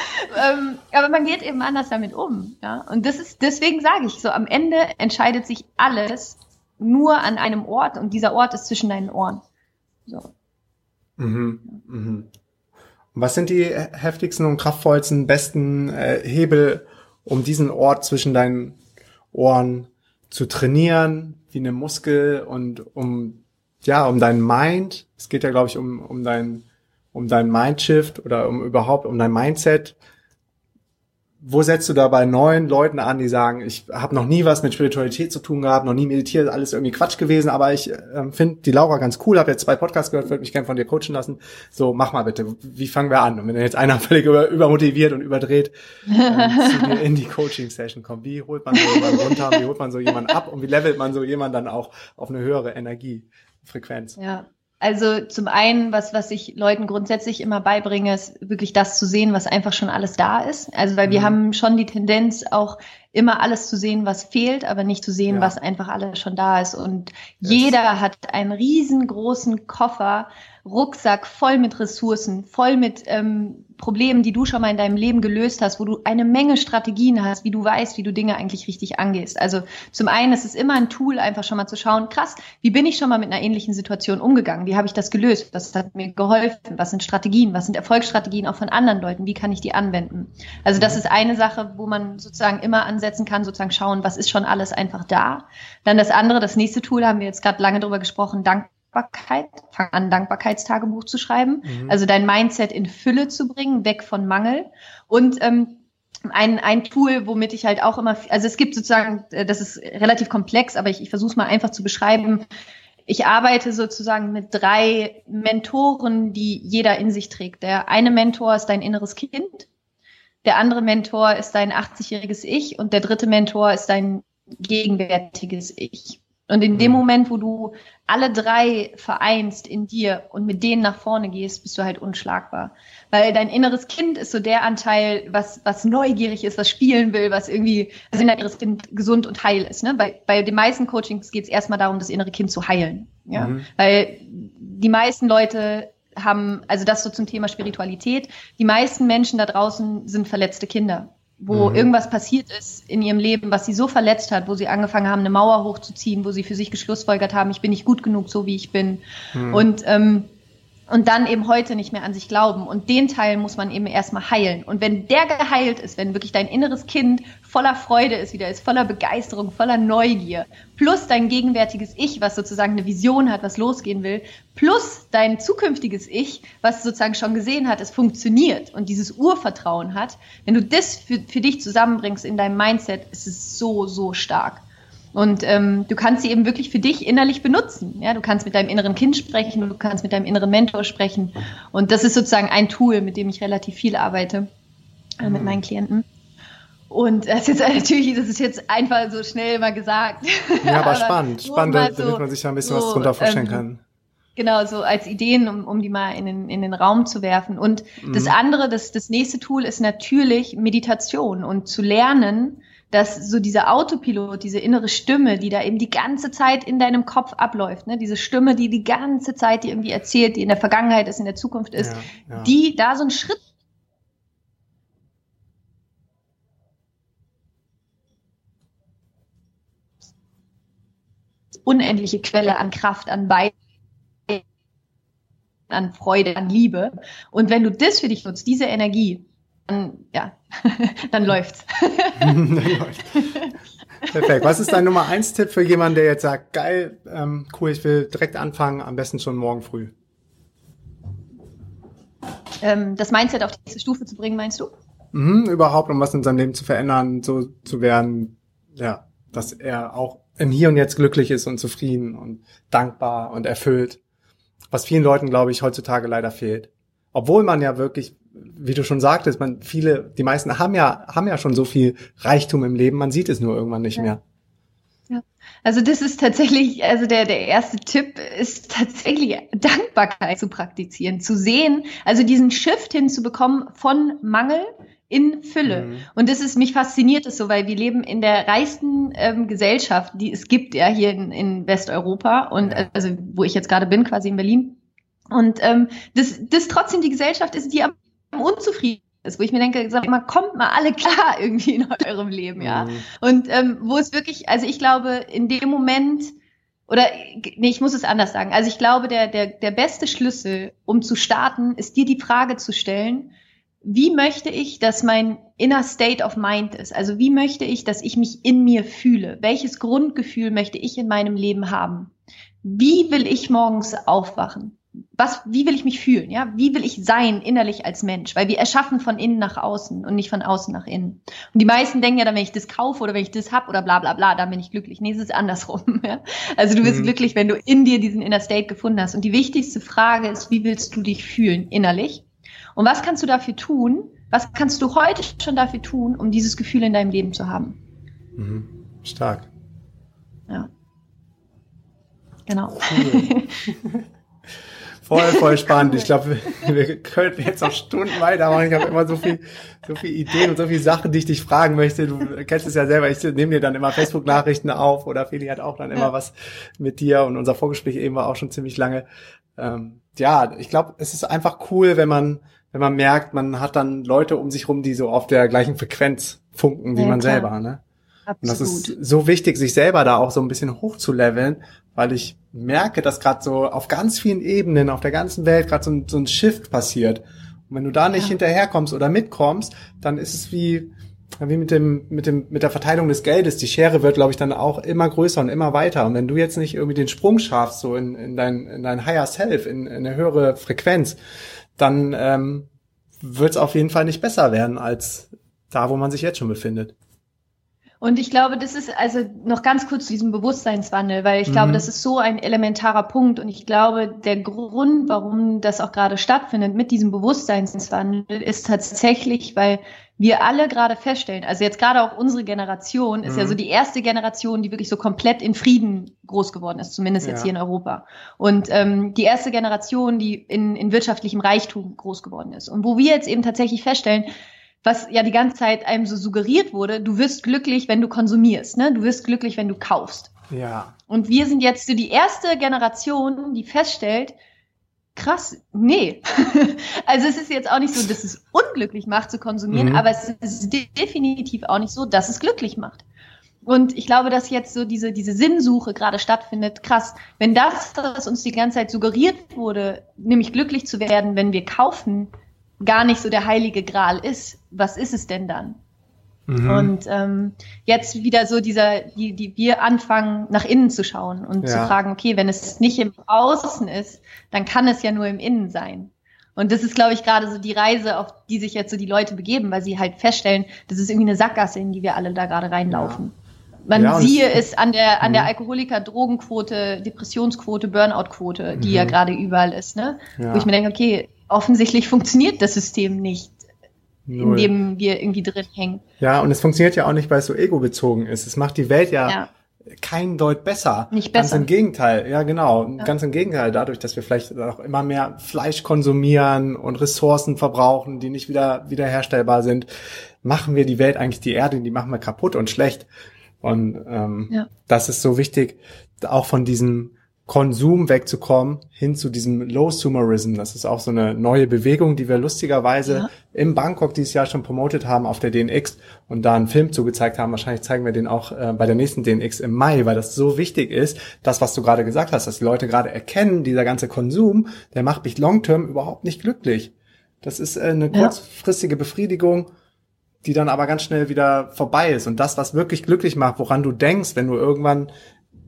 C: ähm, aber man geht eben anders damit um, ja. Und das ist deswegen sage ich so, am Ende entscheidet sich alles nur an einem Ort und dieser Ort ist zwischen deinen Ohren. So.
A: Mhm, mhm. Was sind die heftigsten und kraftvollsten, besten äh, Hebel, um diesen Ort zwischen deinen Ohren zu trainieren, wie eine Muskel und um ja um deinen Mind. Es geht ja glaube ich um um dein um dein Mindshift oder um überhaupt um dein Mindset wo setzt du da bei neuen Leuten an, die sagen, ich habe noch nie was mit Spiritualität zu tun gehabt, noch nie meditiert, alles irgendwie Quatsch gewesen, aber ich äh, finde die Laura ganz cool, habe jetzt zwei Podcasts gehört, würde mich gerne von dir coachen lassen. So, mach mal bitte, wie fangen wir an? Und wenn jetzt einer völlig über, übermotiviert und überdreht ähm, zu in die Coaching-Session kommt, wie holt man so jemanden runter, wie holt man so jemanden ab und wie levelt man so jemanden dann auch auf eine höhere Energiefrequenz?
C: Ja, also zum einen, was, was ich Leuten grundsätzlich immer beibringe, ist wirklich das zu sehen, was einfach schon alles da ist. Also weil wir mhm. haben schon die Tendenz, auch immer alles zu sehen, was fehlt, aber nicht zu sehen, ja. was einfach alles schon da ist. Und yes. jeder hat einen riesengroßen Koffer Rucksack voll mit Ressourcen, voll mit ähm, Problemen, die du schon mal in deinem Leben gelöst hast, wo du eine Menge Strategien hast, wie du weißt, wie du Dinge eigentlich richtig angehst. Also zum einen ist es immer ein Tool, einfach schon mal zu schauen, krass, wie bin ich schon mal mit einer ähnlichen Situation umgegangen? Wie habe ich das gelöst? Was hat mir geholfen? Was sind Strategien? Was sind Erfolgsstrategien auch von anderen Leuten? Wie kann ich die anwenden? Also das mhm. ist eine Sache, wo man sozusagen immer ansetzen kann, sozusagen schauen, was ist schon alles einfach da. Dann das andere, das nächste Tool, haben wir jetzt gerade lange drüber gesprochen, Dank Dankbarkeit, fang an, Dankbarkeitstagebuch zu schreiben. Mhm. Also dein Mindset in Fülle zu bringen, weg von Mangel. Und ähm, ein, ein Tool, womit ich halt auch immer, also es gibt sozusagen, äh, das ist relativ komplex, aber ich, ich versuche es mal einfach zu beschreiben. Ich arbeite sozusagen mit drei Mentoren, die jeder in sich trägt. Der eine Mentor ist dein inneres Kind, der andere Mentor ist dein 80-jähriges Ich und der dritte Mentor ist dein gegenwärtiges Ich. Und in dem mhm. Moment, wo du alle drei vereinst in dir und mit denen nach vorne gehst, bist du halt unschlagbar. Weil dein inneres Kind ist so der Anteil, was, was neugierig ist, was spielen will, was irgendwie, also dein inneres Kind gesund und heil ist. Ne? Bei, bei den meisten Coachings geht es erstmal darum, das innere Kind zu heilen. Ja? Mhm. Weil die meisten Leute haben, also das so zum Thema Spiritualität, die meisten Menschen da draußen sind verletzte Kinder wo mhm. irgendwas passiert ist in ihrem Leben, was sie so verletzt hat, wo sie angefangen haben, eine Mauer hochzuziehen, wo sie für sich geschlussfolgert haben, ich bin nicht gut genug, so wie ich bin. Mhm. Und ähm, und dann eben heute nicht mehr an sich glauben. Und den Teil muss man eben erstmal heilen. Und wenn der geheilt ist, wenn wirklich dein inneres Kind voller Freude ist, wieder ist, voller Begeisterung, voller Neugier, plus dein gegenwärtiges Ich, was sozusagen eine Vision hat, was losgehen will, plus dein zukünftiges Ich, was sozusagen schon gesehen hat, es funktioniert und dieses Urvertrauen hat, wenn du das für, für dich zusammenbringst in deinem Mindset, ist es so, so stark. Und ähm, du kannst sie eben wirklich für dich innerlich benutzen. Ja, du kannst mit deinem inneren Kind sprechen, du kannst mit deinem inneren Mentor sprechen. Und das ist sozusagen ein Tool, mit dem ich relativ viel arbeite äh, mit mhm. meinen Klienten. Und das ist jetzt natürlich, das ist jetzt einfach so schnell mal gesagt.
A: Ja, aber, aber spannend, spannend, so, damit man sich da ein bisschen so, was drunter vorstellen ähm, kann.
C: Genau, so als Ideen, um, um die mal in den, in den Raum zu werfen. Und mhm. das andere, das, das nächste Tool ist natürlich Meditation und zu lernen, dass so dieser Autopilot, diese innere Stimme, die da eben die ganze Zeit in deinem Kopf abläuft, ne, diese Stimme, die die ganze Zeit dir irgendwie erzählt, die in der Vergangenheit ist, in der Zukunft ist, ja, ja. die da so einen Schritt unendliche Quelle an Kraft, an Bei an Freude, an Liebe. Und wenn du das für dich nutzt, diese Energie, dann, ja, dann läuft's. dann läuft's.
A: Perfekt. Was ist dein Nummer eins Tipp für jemanden, der jetzt sagt, geil, ähm, cool, ich will direkt anfangen, am besten schon morgen früh?
C: Ähm, das Mindset auf die nächste Stufe zu bringen, meinst du?
A: Mhm, überhaupt, um was in seinem Leben zu verändern, so zu werden, ja, dass er auch im Hier und Jetzt glücklich ist und zufrieden und dankbar und erfüllt. Was vielen Leuten, glaube ich, heutzutage leider fehlt. Obwohl man ja wirklich wie du schon sagtest, man viele, die meisten haben ja haben ja schon so viel Reichtum im Leben, man sieht es nur irgendwann nicht ja. mehr.
C: Ja. Also das ist tatsächlich, also der der erste Tipp ist tatsächlich Dankbarkeit zu praktizieren, zu sehen, also diesen Shift hinzubekommen von Mangel in Fülle. Mhm. Und das ist, mich fasziniert es so, weil wir leben in der reichsten ähm, Gesellschaft, die es gibt, ja, hier in, in Westeuropa und ja. also wo ich jetzt gerade bin, quasi in Berlin. Und ähm, das, das trotzdem die Gesellschaft ist, die am unzufrieden ist, wo ich mir denke, sag mal, kommt mal alle klar irgendwie in eurem Leben, ja. Mhm. Und ähm, wo es wirklich, also ich glaube, in dem Moment, oder nee, ich muss es anders sagen. Also ich glaube, der, der, der beste Schlüssel, um zu starten, ist dir die Frage zu stellen, wie möchte ich, dass mein inner state of mind ist? Also wie möchte ich, dass ich mich in mir fühle? Welches Grundgefühl möchte ich in meinem Leben haben? Wie will ich morgens aufwachen? Was, wie will ich mich fühlen? Ja, wie will ich sein innerlich als Mensch? Weil wir erschaffen von innen nach außen und nicht von außen nach innen. Und die meisten denken ja dann, wenn ich das kaufe oder wenn ich das hab oder bla bla bla, dann bin ich glücklich. Nee, es ist andersrum. Ja? Also du bist mhm. glücklich, wenn du in dir diesen Inner State gefunden hast. Und die wichtigste Frage ist, wie willst du dich fühlen innerlich? Und was kannst du dafür tun? Was kannst du heute schon dafür tun, um dieses Gefühl in deinem Leben zu haben?
A: Mhm. Stark.
C: Ja. Genau. Cool.
A: Voll, voll spannend. Ich glaube, wir, wir könnten jetzt auch Stunden weitermachen. Ich habe immer so viel, so viel Ideen und so viele Sachen, die ich dich fragen möchte. Du kennst es ja selber. Ich nehme dir dann immer Facebook-Nachrichten auf oder Feli hat auch dann immer ja. was mit dir und unser Vorgespräch eben war auch schon ziemlich lange. Ähm, ja, ich glaube, es ist einfach cool, wenn man, wenn man merkt, man hat dann Leute um sich rum, die so auf der gleichen Frequenz funken wie ja, man klar. selber. Ne? Absolut. Und das ist so wichtig, sich selber da auch so ein bisschen hochzuleveln, weil ich merke, dass gerade so auf ganz vielen Ebenen, auf der ganzen Welt gerade so, ein, so ein Shift passiert. Und wenn du da nicht ja. hinterherkommst oder mitkommst, dann ist es wie, wie mit dem, mit dem, mit der Verteilung des Geldes. Die Schere wird, glaube ich, dann auch immer größer und immer weiter. Und wenn du jetzt nicht irgendwie den Sprung schaffst, so in, in dein, in dein Higher Self, in, in eine höhere Frequenz, dann ähm, wird es auf jeden Fall nicht besser werden als da, wo man sich jetzt schon befindet.
C: Und ich glaube, das ist also noch ganz kurz zu diesem Bewusstseinswandel, weil ich mhm. glaube, das ist so ein elementarer Punkt. Und ich glaube, der Grund, warum das auch gerade stattfindet mit diesem Bewusstseinswandel, ist tatsächlich, weil wir alle gerade feststellen, also jetzt gerade auch unsere Generation ist mhm. ja so die erste Generation, die wirklich so komplett in Frieden groß geworden ist, zumindest jetzt ja. hier in Europa. Und ähm, die erste Generation, die in, in wirtschaftlichem Reichtum groß geworden ist. Und wo wir jetzt eben tatsächlich feststellen, was ja die ganze Zeit einem so suggeriert wurde, du wirst glücklich, wenn du konsumierst, ne? Du wirst glücklich, wenn du kaufst.
A: Ja.
C: Und wir sind jetzt so die erste Generation, die feststellt, krass, nee. also es ist jetzt auch nicht so, dass es unglücklich macht zu konsumieren, mhm. aber es ist definitiv auch nicht so, dass es glücklich macht. Und ich glaube, dass jetzt so diese, diese Sinnsuche gerade stattfindet. Krass, wenn das, was uns die ganze Zeit suggeriert wurde, nämlich glücklich zu werden, wenn wir kaufen, gar nicht so der heilige Gral ist, was ist es denn dann? Mhm. Und ähm, jetzt wieder so dieser, die, die wir anfangen, nach innen zu schauen und ja. zu fragen, okay, wenn es nicht im Außen ist, dann kann es ja nur im Innen sein. Und das ist, glaube ich, gerade so die Reise, auf die sich jetzt so die Leute begeben, weil sie halt feststellen, das ist irgendwie eine Sackgasse, in die wir alle da gerade reinlaufen. Man ja, siehe es an der, an der mhm. Alkoholiker-Drogenquote, Depressionsquote, Burnout-Quote, die mhm. ja gerade überall ist, ne? Ja. Wo ich mir denke, okay, offensichtlich funktioniert das System nicht, Null. in dem wir irgendwie drin hängen.
A: Ja, und es funktioniert ja auch nicht, weil es so ego-bezogen ist. Es macht die Welt ja, ja. kein Deut besser.
C: Nicht besser.
A: Ganz im Gegenteil, ja genau. Ja. Ganz im Gegenteil, dadurch, dass wir vielleicht auch immer mehr Fleisch konsumieren und Ressourcen verbrauchen, die nicht wieder wiederherstellbar sind, machen wir die Welt eigentlich die Erde, die machen wir kaputt und schlecht. Und ähm, ja. das ist so wichtig, auch von diesem Konsum wegzukommen hin zu diesem Low Sumerism. Das ist auch so eine neue Bewegung, die wir lustigerweise ja. im Bangkok dieses Jahr schon promotet haben auf der DNX und da einen Film zugezeigt haben. Wahrscheinlich zeigen wir den auch äh, bei der nächsten DNX im Mai, weil das so wichtig ist, das, was du gerade gesagt hast, dass die Leute gerade erkennen, dieser ganze Konsum, der macht mich long-term überhaupt nicht glücklich. Das ist äh, eine kurzfristige Befriedigung, die dann aber ganz schnell wieder vorbei ist. Und das, was wirklich glücklich macht, woran du denkst, wenn du irgendwann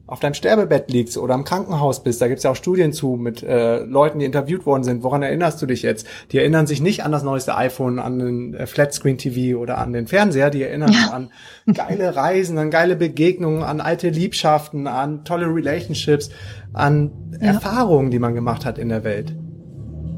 A: auf deinem Sterbebett liegst oder im Krankenhaus bist, da gibt's ja auch Studien zu mit äh, Leuten, die interviewt worden sind. Woran erinnerst du dich jetzt? Die erinnern sich nicht an das neueste iPhone, an den äh, Flatscreen TV oder an den Fernseher. Die erinnern sich an geile Reisen, an geile Begegnungen, an alte Liebschaften, an tolle Relationships, an ja. Erfahrungen, die man gemacht hat in der Welt.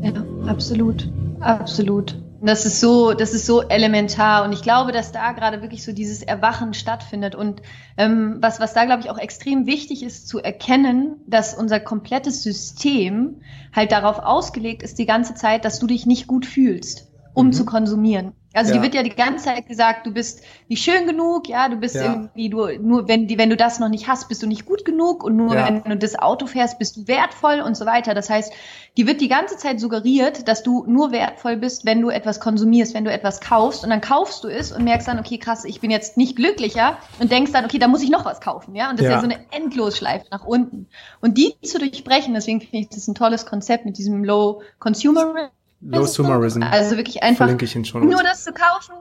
C: Ja, absolut, absolut. Das ist so, das ist so elementar. Und ich glaube, dass da gerade wirklich so dieses Erwachen stattfindet. Und ähm, was, was da glaube ich auch extrem wichtig ist zu erkennen, dass unser komplettes System halt darauf ausgelegt ist die ganze Zeit, dass du dich nicht gut fühlst, um mhm. zu konsumieren. Also ja. die wird ja die ganze Zeit gesagt, du bist nicht schön genug, ja, du bist ja. irgendwie du nur wenn die wenn du das noch nicht hast, bist du nicht gut genug und nur ja. wenn du das Auto fährst, bist du wertvoll und so weiter. Das heißt, die wird die ganze Zeit suggeriert, dass du nur wertvoll bist, wenn du etwas konsumierst, wenn du etwas kaufst und dann kaufst du es und merkst dann, okay, krass, ich bin jetzt nicht glücklicher und denkst dann, okay, da muss ich noch was kaufen, ja? Und das ist ja so eine Endlosschleife nach unten. Und die zu durchbrechen, deswegen finde ich das ein tolles Konzept mit diesem Low Consumer
A: Low Sumerism.
C: Also wirklich einfach nur das zu kaufen,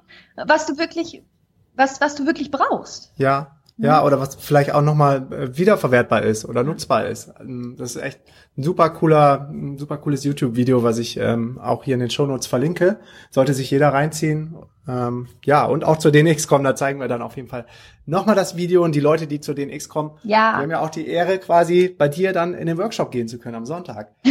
C: was du wirklich, was, was du wirklich brauchst.
A: Ja. Ja, mhm. oder was vielleicht auch nochmal äh, wiederverwertbar ist oder nutzbar ist. Ähm, das ist echt ein super cooler, ein super cooles YouTube-Video, was ich ähm, auch hier in den Show Notes verlinke. Sollte sich jeder reinziehen. Ähm, ja, und auch zur DNX kommen, da zeigen wir dann auf jeden Fall nochmal das Video und die Leute, die zur DNX kommen. Ja. Wir haben ja auch die Ehre, quasi bei dir dann in den Workshop gehen zu können am Sonntag.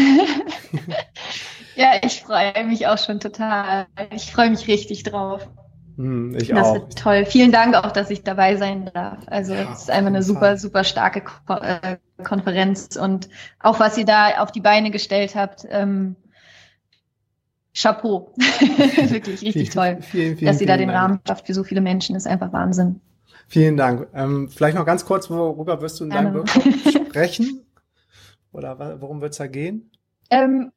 C: Ja, ich freue mich auch schon total. Ich freue mich richtig drauf.
A: Hm, ich das auch. wird
C: toll. Vielen Dank auch, dass ich dabei sein darf. Also ja, es ist einfach eine super, super starke Ko äh, Konferenz und auch was ihr da auf die Beine gestellt habt. Ähm, Chapeau. Wirklich richtig toll. Vielen, vielen, dass ihr da den Dank. Rahmen schafft für so viele Menschen, ist einfach Wahnsinn.
A: Vielen Dank. Ähm, vielleicht noch ganz kurz, worüber wirst du in deinem Workshop sprechen? Oder worum wird es da gehen?
C: Ähm,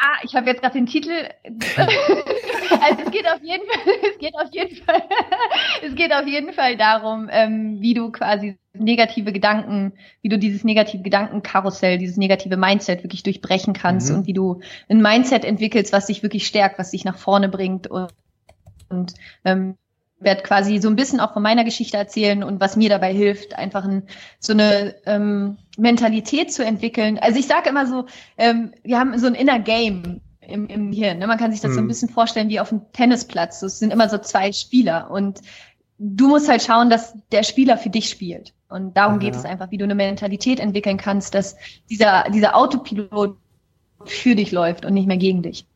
C: Ah, ich habe jetzt gerade den Titel. also es geht auf jeden Fall, es geht auf jeden Fall, es geht auf jeden Fall darum, ähm, wie du quasi negative Gedanken, wie du dieses negative Gedankenkarussell, dieses negative Mindset wirklich durchbrechen kannst mhm. und wie du ein Mindset entwickelst, was dich wirklich stärkt, was dich nach vorne bringt und, und ähm, werde quasi so ein bisschen auch von meiner Geschichte erzählen und was mir dabei hilft, einfach ein, so eine ähm, Mentalität zu entwickeln. Also ich sage immer so, ähm, wir haben so ein Inner Game im, im Hirn. Ne? Man kann sich das hm. so ein mhm. bisschen vorstellen wie auf einem Tennisplatz. Es sind immer so zwei Spieler und du musst halt schauen, dass der Spieler für dich spielt. Und darum Aha. geht es einfach, wie du eine Mentalität entwickeln kannst, dass dieser, dieser Autopilot für dich läuft und nicht mehr gegen dich.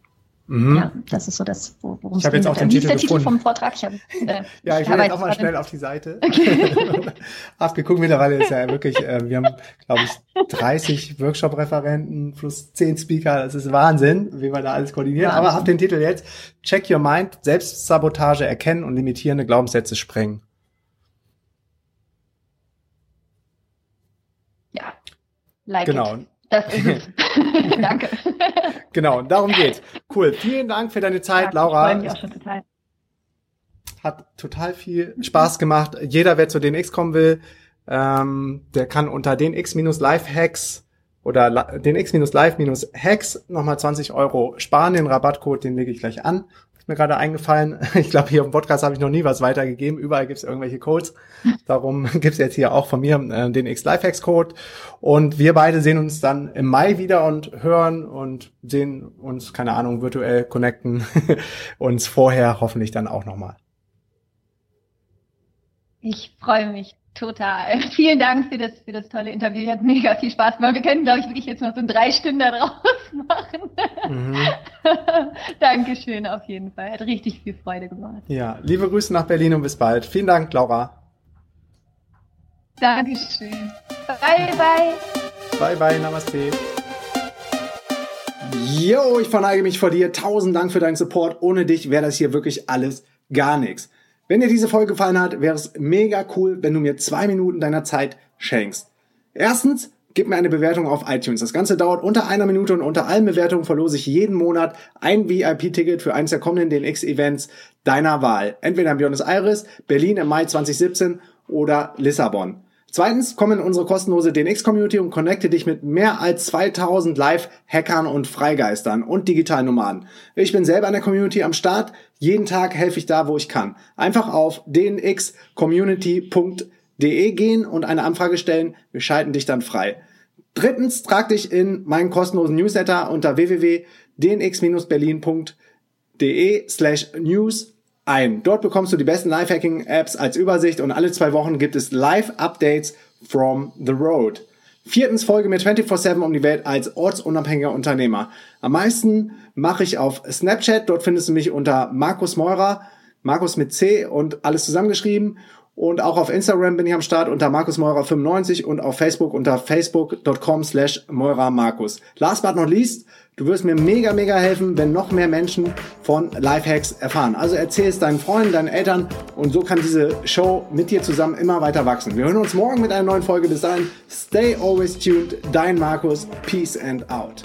C: Mhm. Ja, das ist so das,
A: worum es geht. Ich habe jetzt auch den Titel,
C: Titel vom Vortrag. Ich hab,
A: äh, ja, ich will jetzt auch mal schnell auf die Seite. Okay. Hab geguckt, mittlerweile ist ja wirklich, äh, wir haben, glaube ich, 30 Workshop-Referenten plus 10 Speaker. Das ist Wahnsinn, wie wir da alles koordinieren. Wahnsinn. Aber hab den Titel jetzt. Check Your Mind, Selbstsabotage erkennen und limitierende Glaubenssätze sprengen.
C: Ja, like
A: Genau.
C: It. Das ist es. Danke.
A: Genau, darum geht's. Cool. Vielen Dank für deine Zeit, ja, Laura. Ich freue mich auch schon total. Hat total viel Spaß gemacht. Jeder, wer zu DNX kommen will, ähm, der kann unter DNX-Live-Hacks oder DNX-Live-Hacks nochmal 20 Euro sparen. Den Rabattcode, den lege ich gleich an mir gerade eingefallen. Ich glaube, hier im Podcast habe ich noch nie was weitergegeben. Überall gibt es irgendwelche Codes. Darum gibt es jetzt hier auch von mir äh, den X-Lifehacks-Code. Und wir beide sehen uns dann im Mai wieder und hören und sehen uns, keine Ahnung, virtuell connecten. uns vorher hoffentlich dann auch nochmal.
C: Ich freue mich total. Vielen Dank für das, für das tolle Interview. Hat mega viel Spaß gemacht. Wir können, glaube ich, wirklich jetzt noch so drei Stunden daraus machen. Mhm. Dankeschön auf jeden Fall. Hat richtig viel Freude gemacht.
A: Ja, liebe Grüße nach Berlin und bis bald. Vielen Dank, Laura.
C: Dankeschön. Bye, bye.
A: Bye, bye. Namaste. Yo, ich verneige mich vor dir. Tausend Dank für deinen Support. Ohne dich wäre das hier wirklich alles gar nichts. Wenn dir diese Folge gefallen hat, wäre es mega cool, wenn du mir zwei Minuten deiner Zeit schenkst. Erstens, gib mir eine Bewertung auf iTunes. Das Ganze dauert unter einer Minute und unter allen Bewertungen verlose ich jeden Monat ein VIP-Ticket für eines der kommenden DNX-Events deiner Wahl. Entweder in Buenos Aires, Berlin im Mai 2017 oder Lissabon. Zweitens, komm in unsere kostenlose DNX-Community und connecte dich mit mehr als 2000 Live-Hackern und Freigeistern und Digitalnomaden. Ich bin selber in der Community am Start. Jeden Tag helfe ich da, wo ich kann. Einfach auf dnxcommunity.de gehen und eine Anfrage stellen. Wir schalten dich dann frei. Drittens, trag dich in meinen kostenlosen Newsletter unter www.dnx-berlin.de slash news ein. Dort bekommst du die besten Lifehacking-Apps als Übersicht und alle zwei Wochen gibt es Live-Updates from the road. Viertens folge mir 24-7 um die Welt als ortsunabhängiger Unternehmer. Am meisten mache ich auf Snapchat. Dort findest du mich unter Markus Meurer, Markus mit C und alles zusammengeschrieben. Und auch auf Instagram bin ich am Start unter Markus Meurer 95 und auf Facebook unter facebook.com slash Markus. Last but not least, Du wirst mir mega, mega helfen, wenn noch mehr Menschen von Lifehacks erfahren. Also erzähl es deinen Freunden, deinen Eltern und so kann diese Show mit dir zusammen immer weiter wachsen. Wir hören uns morgen mit einer neuen Folge. Bis dahin, stay always tuned. Dein Markus. Peace and out.